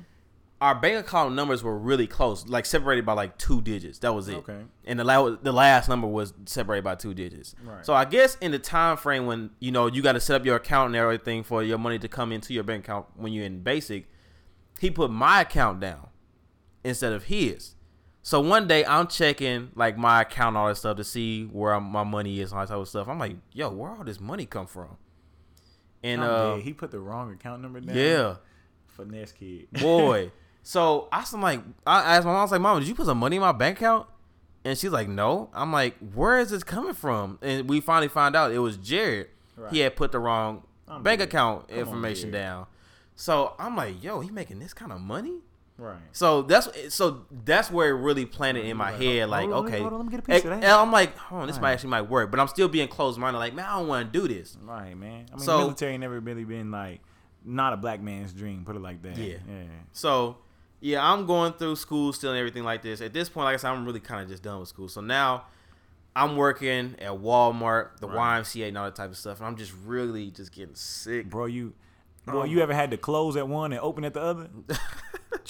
S2: Our bank account numbers were really close, like separated by like two digits. That was it.
S1: Okay.
S2: And the la- the last number was separated by two digits.
S1: Right.
S2: So I guess in the time frame when you know you got to set up your account and everything for your money to come into your bank account when you're in basic, he put my account down instead of his. So one day I'm checking like my account and all that stuff to see where my money is and all that type of stuff. I'm like, yo, where all this money come from? And
S1: I'm
S2: uh,
S1: he put the wrong account number down.
S2: yeah.
S1: Finesse kid.
S2: boy. So I was like, I asked my mom, I was like, Mom, did you put some money in my bank account? And she's like, No. I'm like, Where is this coming from? And we finally found out it was Jared.
S1: Right.
S2: He had put the wrong
S1: I'm
S2: bank account
S1: Come
S2: information
S1: Jared.
S2: down. So I'm like, Yo, he making this kind of money?
S1: Right.
S2: So that's so that's where it really planted in my head. Like,
S1: on,
S2: okay,
S1: on, let me get a piece of
S2: And-
S1: that.
S2: and I'm like, oh, this might actually might work, but I'm still being closed minded. Like, man, I don't want to do this.
S1: Right, man. I mean,
S2: So-
S1: military never really been like not a black man's dream. Put it like that.
S2: Yeah.
S1: Yeah.
S2: So, yeah, I'm going through school still and everything like this. At this point, like I said, I'm really kind of just done with school. So now I'm working at Walmart, the
S1: Right.
S2: YMCA, and all that type of stuff. And I'm just really just getting sick.
S1: Bro, you.
S2: Bro,
S1: you ever had to close at one and open at the other?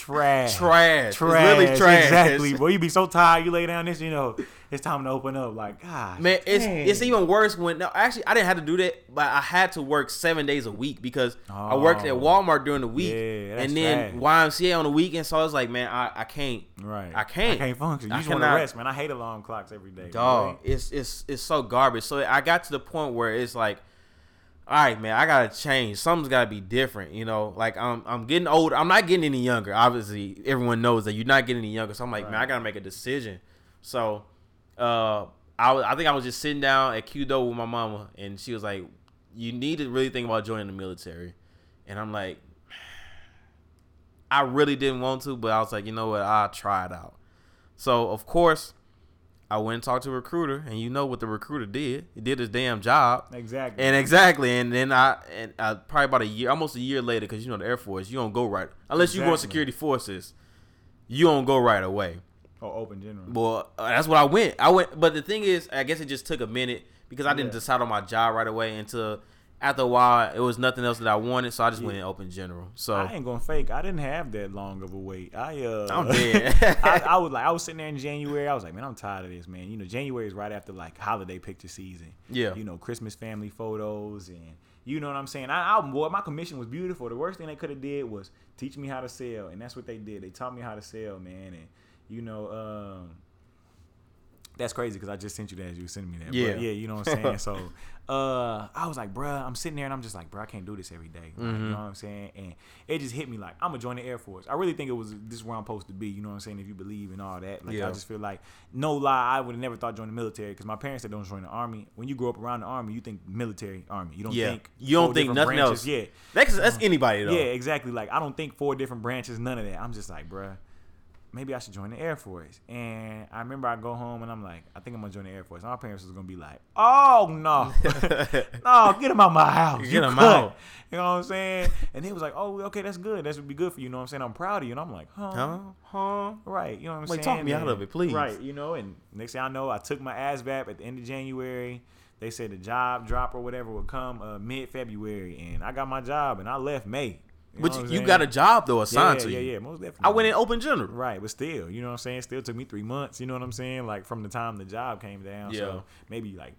S1: Trash.
S2: Trash. It's
S1: Trash.
S2: trash.
S1: Exactly. Boy, you be so tired. You lay down this, you know, it's time to open up. Like, God.
S2: Man, it's
S1: dang.
S2: it's even worse when no, actually I didn't have to do that, but I had to work seven days a week because I worked at
S1: Oh.
S2: Walmart during the week
S1: Yeah,
S2: and then YMCA on the weekend. So I was like, man, I, I can't.
S1: Right.
S2: I can't.
S1: I can't function. You
S2: I
S1: just want to rest, man. I hate alarm clocks every day.
S2: Dog,
S1: boy.
S2: it's it's it's so garbage. So I got to the point where it's like, all right, man, I gotta change. Something's gotta be different. You know, like I'm I'm getting older. I'm not getting any younger. Obviously, everyone knows that you're not getting any younger. So I'm like, man, I gotta make a decision. So, uh, I was, I think I was just sitting down at Qdo with my mama, and she was like, you need to really think about joining the military. And I'm like, I really didn't want to, but I was like, you know what, I'll try it out. So of course, I went and talked to a recruiter, and you know what the recruiter did? He did his damn job.
S1: Exactly.
S2: And exactly, and then I and uh, probably about a year, almost a year later, because you know the Air Force, you don't go right unless you go in security forces, you don't go right away.
S1: or open general.
S2: Well, uh, that's what I went. I went, but the thing is, I guess it just took a minute because I didn't
S1: Yeah.
S2: decide on my job right away until after a while it was nothing else that I wanted, so I just went in open general. So
S1: I ain't gonna fake. I didn't have that long of a wait. I uh,
S2: I'm dead.
S1: I, I was like, I was sitting there in January. I was like, man, I'm tired of this, man. You know, January is right after like holiday picture season.
S2: Yeah.
S1: You know, Christmas family photos and you know what I'm saying. I, I boy, my commission was beautiful. The worst thing they could have did was teach me how to sell, and that's what they did. They taught me how to sell, man, and you know, um, That's crazy because I just sent you that as you were sending me that.
S2: Yeah.
S1: But yeah, you know what I'm saying? so uh I was like, bruh, I'm sitting there and I'm just like, bruh, I can't do this every day. Like, You
S2: Mhm.
S1: know what I'm saying? And it just hit me like, I'm gonna join the Air Force. I really think it was this is where I'm supposed to be, you know what I'm saying? If you believe in all that. Like
S2: Yeah.
S1: I just feel like no lie, I would have never thought join the military because my parents said don't join the army. When you grow up around the army, you think military army. You don't
S2: Yeah.
S1: think
S2: You don't think nothing
S1: branches.
S2: else.
S1: Yeah.
S2: That's that's anybody though.
S1: Yeah, exactly. Like I don't think four different branches, none of that. I'm just like, bruh, maybe I should join the Air Force. And I remember I go home and I'm like, I think I'm gonna join the Air Force. And my parents was gonna be like, Oh no, no, get him out of my house.
S2: Get
S1: You
S2: him
S1: cut."
S2: out.
S1: You know what I'm saying? And they was like, Oh, okay, that's good. That would be good for you. You know what I'm saying? I'm proud of you. And I'm like, huh?
S2: Huh? Huh?
S1: Right. You know what I'm
S2: Like,
S1: saying?
S2: talk me out of it, please.
S1: Right. You know, and next thing I know, I took my ASVAB at the end of January. They said the job drop or whatever would come uh, mid February, and I got my job and I left May. You
S2: But you, you got a job though assigned
S1: yeah,
S2: to
S1: yeah,
S2: you.
S1: Yeah, most definitely.
S2: I went in open general.
S1: Right, but still, you know what I'm saying? Still took me three months. You know what I'm saying? Like from the time the job came down.
S2: Yeah.
S1: So maybe like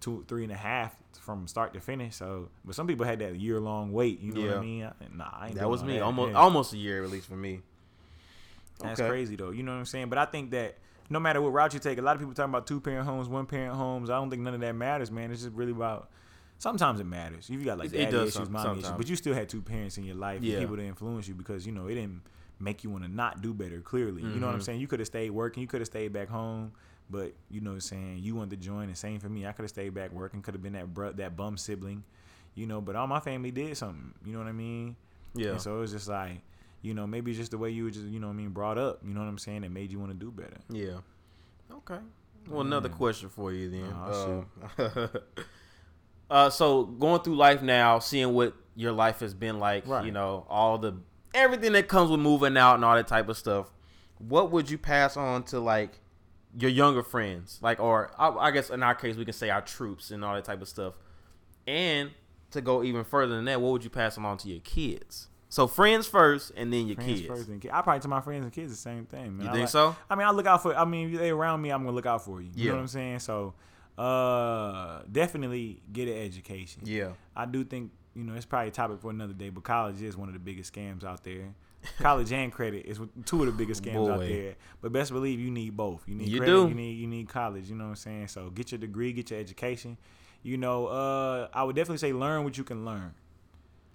S1: two, three and a half from start to finish. So, but some people had that year long wait. You know what I mean? I, nah, I ain't
S2: That was me.
S1: that.
S2: Almost
S1: Yeah.
S2: almost a year at least for me.
S1: That's
S2: Okay.
S1: crazy though. You know what I'm saying? But I think that no matter what route you take, a lot of people talking about two parent homes, one parent homes. I don't think none of that matters, man. It's just really about. Sometimes it matters. You got like
S2: It- it
S1: daddy
S2: does
S1: issues,
S2: some-
S1: mommy issues, but you still had two parents in your life,
S2: Yeah.
S1: and people to influence you because you know it didn't make you want to not do better. Clearly, you know what I'm
S2: Mhm.
S1: saying. You could have stayed working, you could have stayed back home, but you know what I'm saying. You wanted to join, and same for me. I could have stayed back working. Could have been that bro- that bum sibling, you know. But all my family did something. You know what I mean?
S2: Yeah.
S1: And so it was just like, you know, maybe just the way you were just, you know what I mean, brought up, you know what I'm saying, that made you want to do better.
S2: Yeah. Okay. Well, another question for you then.
S1: Oh,
S2: uh, uh, so going through life now, seeing what your life has been like,
S1: Right.
S2: you know, all the everything that comes with moving out and all that type of stuff. What would you pass on to like your younger friends, like, or I, I guess in our case we can say our troops and all that type of stuff, and to go even further than that, what would you pass along to your kids? So friends first, and then your
S1: Friends
S2: kids.
S1: first and kids. I probably tell my friends and kids the same thing, man.
S2: You
S1: I
S2: think
S1: like-
S2: so?
S1: I mean, I look out for. I mean, if they around me, I'm gonna look out for you. You
S2: Yeah.
S1: know what I'm saying? So, uh, definitely get an education.
S2: Yeah.
S1: I do think you know it's probably a topic for another day, but college is one of the biggest scams out there. college and credit is two of the biggest scams out there. But best believe you need both. You need
S2: You
S1: credit,
S2: do.
S1: you need you need college. You know what I'm saying? So get your degree, get your education. You know, uh, I would definitely say learn what you can learn.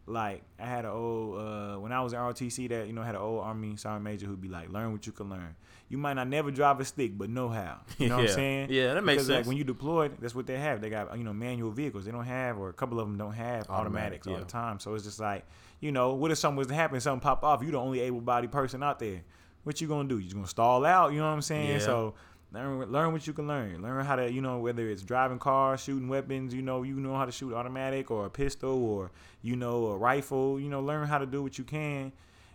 S1: Like I had an old uh, when I was in ROTC that you know had an old Army Sergeant Major who'd be like, learn what you can learn. You might not never drive a stick, but know how. You know what I'm saying?
S2: Yeah, that makes
S1: because, Like when you deployed, that's what they have. They got you know manual vehicles. They don't have, or a couple of them don't have
S2: Automatic,
S1: automatics all
S2: yeah.
S1: the time. So it's just like, you know, what if something was to happen, something pop off? You're the only able-bodied person out there. What you gonna do? You just gonna stall out? You know what I'm saying?
S2: Yeah.
S1: So learn, learn what you can learn. Learn how to, you know, whether it's driving cars, shooting weapons. You know, you know how to shoot automatic or a pistol or you know a rifle. You know, learn how to do what you can.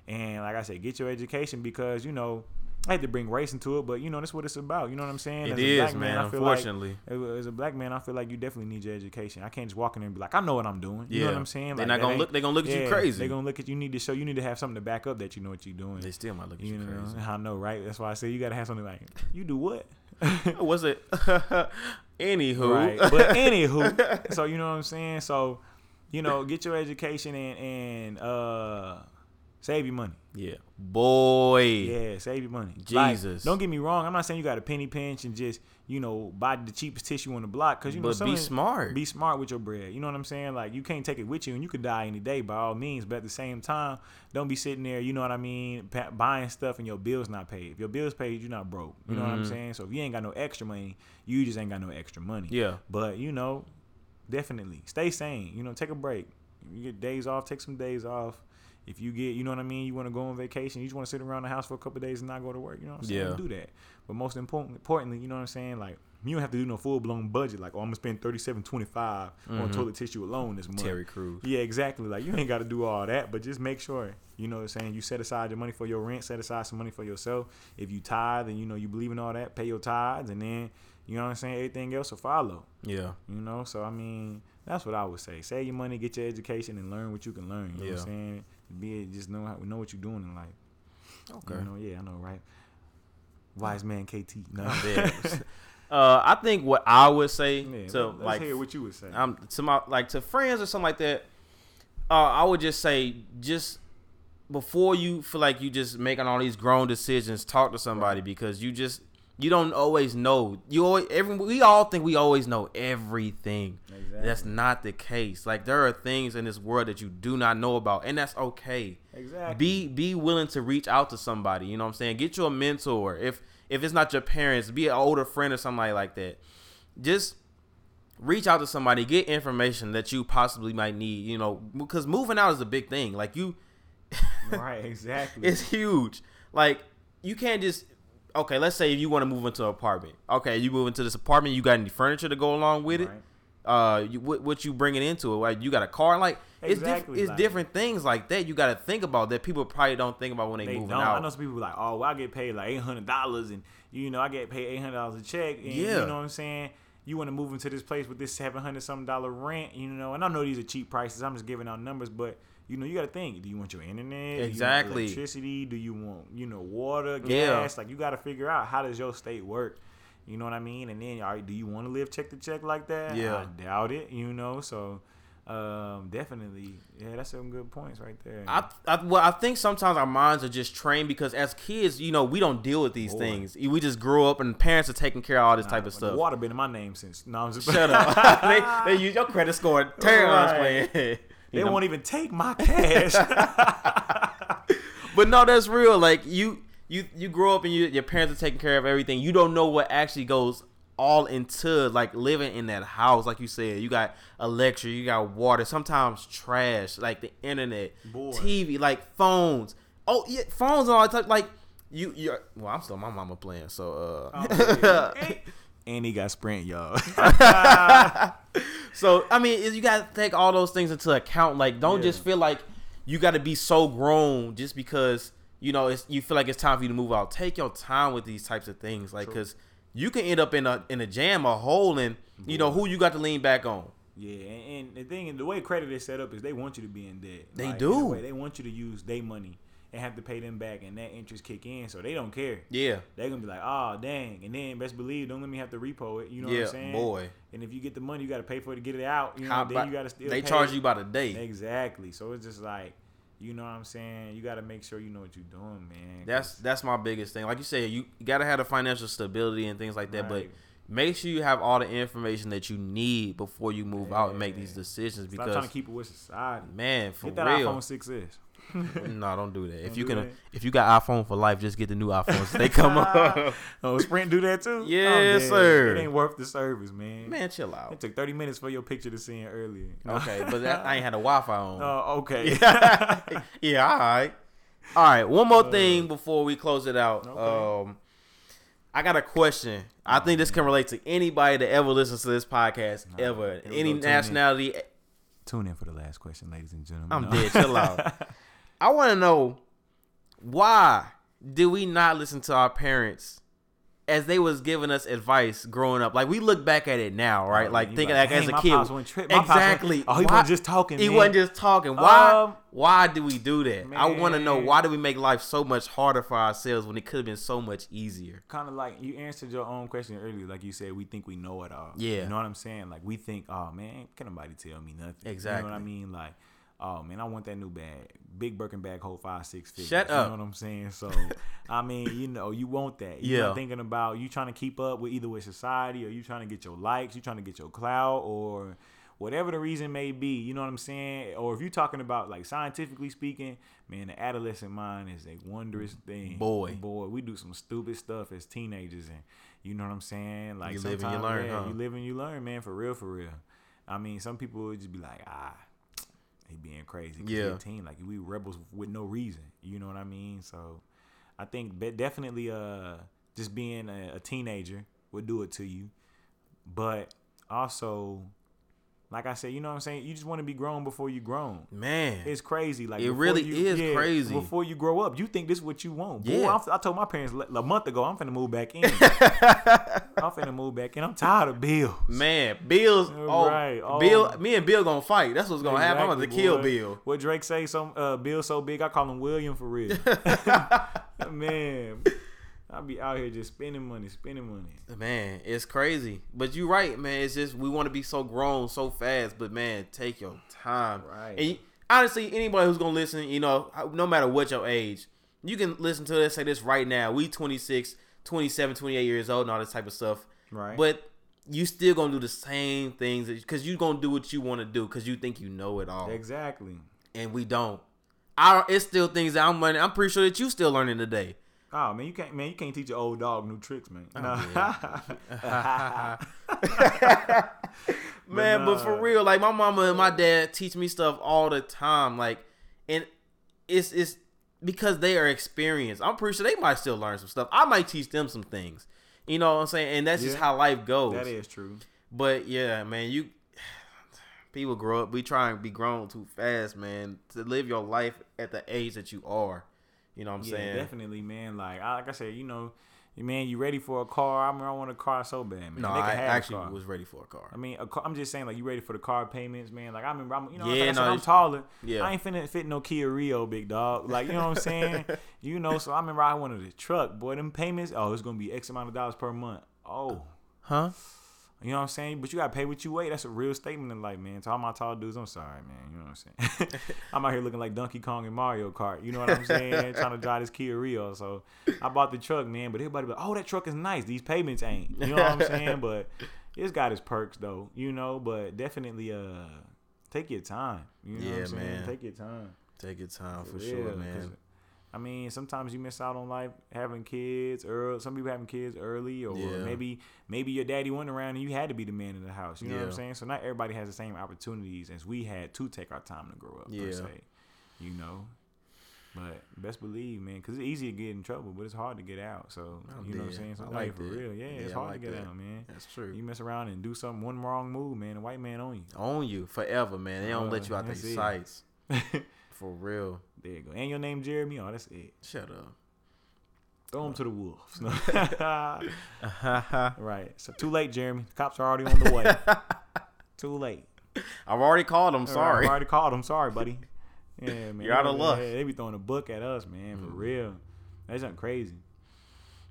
S1: And like I said, get your education because you know. I hate to bring race into it, but you know that's what it's about. You know what I'm saying?
S2: It
S1: As a
S2: is,
S1: black
S2: man.
S1: I feel like-
S2: Unfortunately.
S1: as a black man, I feel like you definitely need your education. I can't just walk in there and be like, I know what I'm doing. You know what I'm saying?
S2: They're not gonna look. They're gonna look at you crazy.
S1: They're gonna look at you. Need to show. You need to have something to back up that you know what you're doing.
S2: They still might look at
S1: you
S2: you,
S1: know,
S2: crazy.
S1: I know, right? That's why I say you gotta have something like, you do what?
S2: Was it? Anywho,
S1: right. But anywho, so you know what I'm saying. So, you know, get your education and and uh, save your money.
S2: yeah, boy.
S1: Yeah, save your money. Like,
S2: Jesus.
S1: don't get me wrong. I'm not saying you got a penny pinch and just you know buy the cheapest tissue on the block because you know
S2: But be smart.
S1: Be smart with your bread. You know what I'm saying? Like you can't take it with you and you could die any day by all means. But at the same time, don't be sitting there. You know what I mean? Pa- buying stuff and your bills not paid. If your bills paid, you're not broke. You know what I'm
S2: Mhm.
S1: saying? So if you ain't got no extra money, you just ain't got no extra money.
S2: Yeah,
S1: But you know, definitely stay sane. You know, take a break. You get days off, take some days off. If you get, you know what I mean, you want to go on vacation, you just want to sit around the house for a couple days and not go to work. You know what I'm saying?
S2: Yeah.
S1: Do that. But most important, importantly, you know what I'm saying? Like you don't have to do no full blown budget. Like, oh, I'm gonna spend thirty seven twenty five on
S2: Mhm.
S1: toilet tissue alone this month.
S2: Terry Crews.
S1: Yeah, exactly. Like you ain't got to do all that, but just make sure you know what I'm saying. You set aside your money for your rent, set aside some money for yourself. If you tithe and you know you believe in all that, pay your tithes, and then you know what I'm saying. Everything else will follow.
S2: Yeah,
S1: You know, so I mean, that's what I would say. Save your money, get your education, and learn what you can learn. You know what
S2: Yeah.
S1: I'm saying? Be it, just know how know what you're doing in life.
S2: okay.
S1: You know, yeah, I know, right? Wise man, KT. No,
S2: Yeah. uh, I think what I would say
S1: yeah,
S2: to
S1: let's
S2: like
S1: hear what you would say.
S2: um to my like to friends or something like that, uh, I would just say just before you feel like you just making all these grown decisions, talk to somebody because you just you don't always know. You always every we all think we always know everything.
S1: Exactly.
S2: That's not the case. Like there are things in this world that you do not know about, and that's okay.
S1: Exactly.
S2: Be be willing to reach out to somebody. You know what I'm saying? Get you a mentor. If if it's not your parents, be an older friend or somebody like that. Just reach out to somebody, get information that you possibly might need. You know, because moving out is a big thing. Like you,
S1: right, exactly.
S2: it's huge. Like you can't just okay. Let's say if you want to move into an apartment. Okay, you move into this apartment. You got any furniture to go along with it?
S1: Right.
S2: Uh, you, what, what you bringing into it? Like you got a car? Like it's diff-
S1: Exactly,
S2: it's different things like that. You got to think about that. People probably don't think about when they,
S1: They
S2: moving
S1: don't.
S2: out.
S1: I know some people like, oh, well, I get paid like eight hundred dollars, and you know, I get paid eight hundred dollars a check. And,
S2: Yeah.
S1: You know what I'm saying? You want to move into this place with this seven hundred something dollar rent, you know? And I know these are cheap prices. I'm just giving out numbers, but you know, you got to think. Do you want your internet? Do you want
S2: Exactly.
S1: electricity? Do you want you know water, gas?
S2: Yeah.
S1: Like you got to figure out how does your state work. You know what I mean? And then, all right, do you want to live check to check like that?
S2: Yeah.
S1: I doubt it. You know, so. Um, definitely, yeah, that's some good points right there.
S2: I, I well, I think sometimes our minds are just trained because as kids, you know, we don't deal with these
S1: Boy.
S2: things. We just grow up and parents are taking care of all this type of stuff.
S1: water been in my name since. No, I'm just
S2: Shut up. they, they use your credit score. Terrible.
S1: Right. They
S2: know,
S1: won't even take my cash.
S2: But no, that's real. Like you, you, you grow up and you, your parents are taking care of everything. You don't know what actually goes all into like living in that house. Like you said, you got electric, you got water, sometimes trash, like the internet,
S1: Boy.
S2: TV, like phones. Oh yeah, phones and all that. Type, like you, you. Well, I'm still my mama playing. So, uh,
S1: Oh, yeah. and he got Sprint, y'all.
S2: So I mean, you got to take all those things into account. Like, don't
S1: Yeah.
S2: just feel like you got to be so grown just because you know it's you feel like it's time for you to move out. Take your time with these types of things, like because you can end up in a in a jam, a hole, and you know who you got to lean back on.
S1: yeah, and, and the thing, the way credit is set up is they want you to be in debt.
S2: They
S1: Like,
S2: do.
S1: way, They want you to use their money and have to pay them back, and that interest kick in, so they don't care.
S2: Yeah,
S1: They're gonna be like, oh dang, and then best believe, don't let me have to repo it. You know
S2: yeah,
S1: what I'm saying?
S2: boy.
S1: And if you get the money, you got to pay for it to get it out. You know,
S2: How
S1: then
S2: about-
S1: you got to still.
S2: they
S1: pay
S2: charge
S1: it.
S2: you by the day.
S1: Exactly. So it's just like, you know what I'm saying? You got to make sure you know what you're doing, man.
S2: That's that's my biggest thing. Like you said, you got to have the financial stability and things like that. But make sure you have all the information that you need before you move out and make
S1: Yeah.
S2: these decisions.
S1: Because Stop
S2: Because
S1: trying to keep it with society.
S2: man, for real.
S1: Get that
S2: real,
S1: iPhone 6s.
S2: no, don't do that. If
S1: Don't
S2: you
S1: do
S2: can,
S1: that.
S2: if you got iPhone for life, just get the new iPhones. They come up.
S1: Oh, Sprint do that too?
S2: Yes,
S1: I'm
S2: sir.
S1: It ain't worth the service, man.
S2: Man, chill out.
S1: It took 30 minutes for your picture to see it earlier.
S2: Okay, but that, I ain't had a Wi-Fi on.
S1: Oh, okay.
S2: yeah, all right. All right, one more thing before we close it out.
S1: Uh, Okay.
S2: Um, I got a question. I think this can relate to anybody that ever listens to this podcast,
S1: Nah,
S2: ever, any
S1: go, tune in.
S2: nationality.
S1: Tune in for the last question, ladies and gentlemen.
S2: I'm
S1: No.
S2: dead. Chill out. I want to know why did we not listen to our parents as they was giving us advice growing up? Like we look back at it now, right?
S1: Oh,
S2: like thinking
S1: like,
S2: like, as a kid,
S1: pops went tri- my went-
S2: exactly.
S1: Oh, he
S2: Why-
S1: wasn't just talking.
S2: He
S1: man.
S2: wasn't just talking. Why?
S1: Um,
S2: why do we do that? I want to know why do we make life so much harder for ourselves when it could have been so much easier?
S1: kind of like you answered your own question earlier. Like you said, we think we know it all.
S2: Yeah.
S1: You know what I'm saying? Like we think, oh man, can nobody tell me nothing? You know
S2: Exactly.
S1: what I mean? Like, oh man, I want that new bag. Big Birkin bag, hold five, six figures.
S2: Shut
S1: you
S2: up.
S1: know what I'm saying? So, I mean, you know, you want that. You're
S2: Yeah.
S1: not thinking about you trying to keep up with either with society or you trying to get your likes, you trying to get your clout or whatever the reason may be, you know what I'm saying? Or if you're talking about like scientifically speaking, man, the adolescent mind is a wondrous thing.
S2: Boy.
S1: boy, we do some stupid stuff as teenagers, and you know what I'm saying? Like
S2: You live and you
S1: sometimes,
S2: learn,
S1: yeah,
S2: huh?
S1: You live and you learn, man, for real, for real. I mean, some people would just be like, ah, he being crazy.
S2: Yeah.
S1: a teen, like we rebels with no reason. You know what I mean? So, I think definitely, uh, just being a, a teenager would do it to you, but also. Like I said, you know what I'm saying? You just want to be grown before you grown.
S2: Man,
S1: It's crazy. Like
S2: It really
S1: you-
S2: is crazy.
S1: Before you grow up, you think this is what you want. Boy,
S2: Yeah.
S1: I'm, I told my parents a month ago I'm finna move back in. I'm finna move back in. I'm tired of bills.
S2: man, Bill's oh,
S1: Right. Oh.
S2: Bill, me and Bill gonna fight. That's what's gonna happen. I'm gonna
S1: Exactly,
S2: kill
S1: boy.
S2: Bill.
S1: What Drake say? Some uh, Bill so big, I call him William for real. Man, I be out here just spending money, spending money.
S2: Man, it's crazy. But you're right, man. It's just we want to be so grown so fast, but man, take your time.
S1: Right.
S2: And you, honestly, anybody who's gonna listen, you know, no matter what your age, you can listen to this. Say this right now. We 26. 27, 28 years old and all this type of stuff.
S1: Right.
S2: But you still gonna do the same things because you gonna do what you want to do because you think you know it all,
S1: exactly.
S2: and we don't. I it's still things that I'm learning. I'm pretty sure that you still learning today.
S1: Oh man, you can't man, you can't teach your old dog new tricks, man.
S2: Oh,
S1: Nah.
S2: Man, but,
S1: nah.
S2: for real, like my mama and my dad teach me stuff all the time. Like, and it's it's because they are experienced. I'm pretty sure they might still learn some stuff. I might teach them some things. You know what I'm saying? And that's just how life goes.
S1: that is true.
S2: But yeah, man, you people grow up. We try and be grown too fast, man, to live your life at the age that you are. You know what I'm
S1: yeah,
S2: saying?
S1: definitely, man. Like I, like I said, you know, man, you ready for a car? I remember I want a car so bad, man.
S2: No, I actually was ready for a car.
S1: I mean, a car, I'm just saying, like, you ready for the car payments, man? Like, I remember, I'm, you know,
S2: Yeah,
S1: like I
S2: no,
S1: I'm taller.
S2: yeah.
S1: I ain't finna fit no Kia Rio, big dog. Like, you know what I'm saying? you know, so I remember I wanted a truck, boy. Them payments, oh, it's gonna be X amount of dollars per month. Oh,
S2: Huh?
S1: You know what I'm saying? But you gotta pay what you weigh. That's a real statement in life, man. To all my tall dudes, I'm sorry, man. You know what I'm saying? I'm out here looking like Donkey Kong and Mario Kart. You know what I'm saying? Trying to drive this Kia Rio. So I bought the truck, man. But everybody be like, oh, that truck is nice. These payments ain't. You know what I'm saying? But it's got its perks though. You know, but definitely uh take your time. You know what
S2: Yeah,
S1: I'm saying?
S2: man.
S1: Take your time.
S2: Take your time for
S1: real,
S2: man.
S1: I mean, sometimes you miss out on life having kids early. Some people having kids early, or
S2: Yeah.
S1: maybe maybe your daddy went around and you had to be the man in the house. You know what I'm saying? So not everybody has the same opportunities as we had to take our time to grow up.
S2: Yeah.
S1: Per se, you know. But best believe, man, because it's easy to get in trouble, but it's hard to get out. So you know what I'm saying?
S2: I
S1: So
S2: like
S1: like for
S2: that.
S1: real, yeah, it's
S2: Yeah, I
S1: hard
S2: like
S1: to get
S2: that.
S1: out, man.
S2: That's true.
S1: You mess around and do something one wrong move, man, the white man on you.
S2: Own you forever, man. They don't
S1: Uh,
S2: let you out their sights. For real.
S1: There you go. And your name Jeremy. Oh, that's it.
S2: Shut up.
S1: Throw him to the wolves. right. So too late, Jeremy. The cops are already on the way. too late.
S2: I've already called them. Sorry.
S1: I already called him. Sorry, buddy. Yeah, man.
S2: You're out of
S1: Yeah,
S2: luck.
S1: They be throwing a book at us, man. For
S2: Mm.
S1: real. That's something crazy.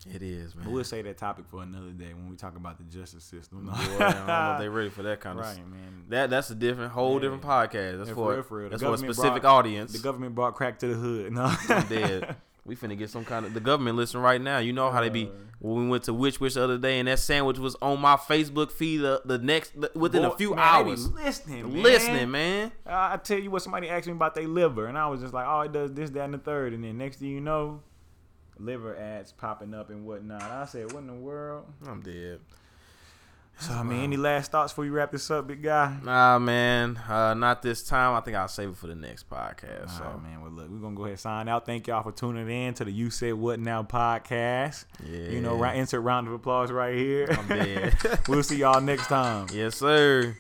S2: It is, man.
S1: But we'll say that topic for another day when we talk about the justice system.
S2: Boy, I don't know if they ready for that kind of.
S1: right, man.
S2: That that's a different, whole
S1: Yeah.
S2: different podcast. That's
S1: Yeah, for
S2: for,
S1: real, for real.
S2: That's for a specific
S1: brought-
S2: audience.
S1: The government brought crack to the hood. No.
S2: I'm dead. We finna get some kind of the government listen right now. You know how they be when we went to Which Wich the other day and that sandwich was on my Facebook feed the, the next the, within
S1: Boy,
S2: a few
S1: man,
S2: hours.
S1: listening, man.
S2: Listening, man.
S1: Uh, I tell you what, somebody asked me about their liver, and I was just like, "Oh, it does this, that, and the third. And then next thing you know, liver ads popping up and whatnot. I said, "What in the world?"
S2: I'm dead.
S1: So I mean, any last thoughts before you wrap this up, big guy?
S2: Nah, man. Uh, not this time. I think I'll save it for the next podcast. So
S1: right, man. Well, look, we're gonna go ahead and sign out. Thank y'all for tuning in to the You Said What Now podcast.
S2: yeah,
S1: You know, right, insert round of applause right here.
S2: I'm dead.
S1: we'll see y'all next time.
S2: yes, sir.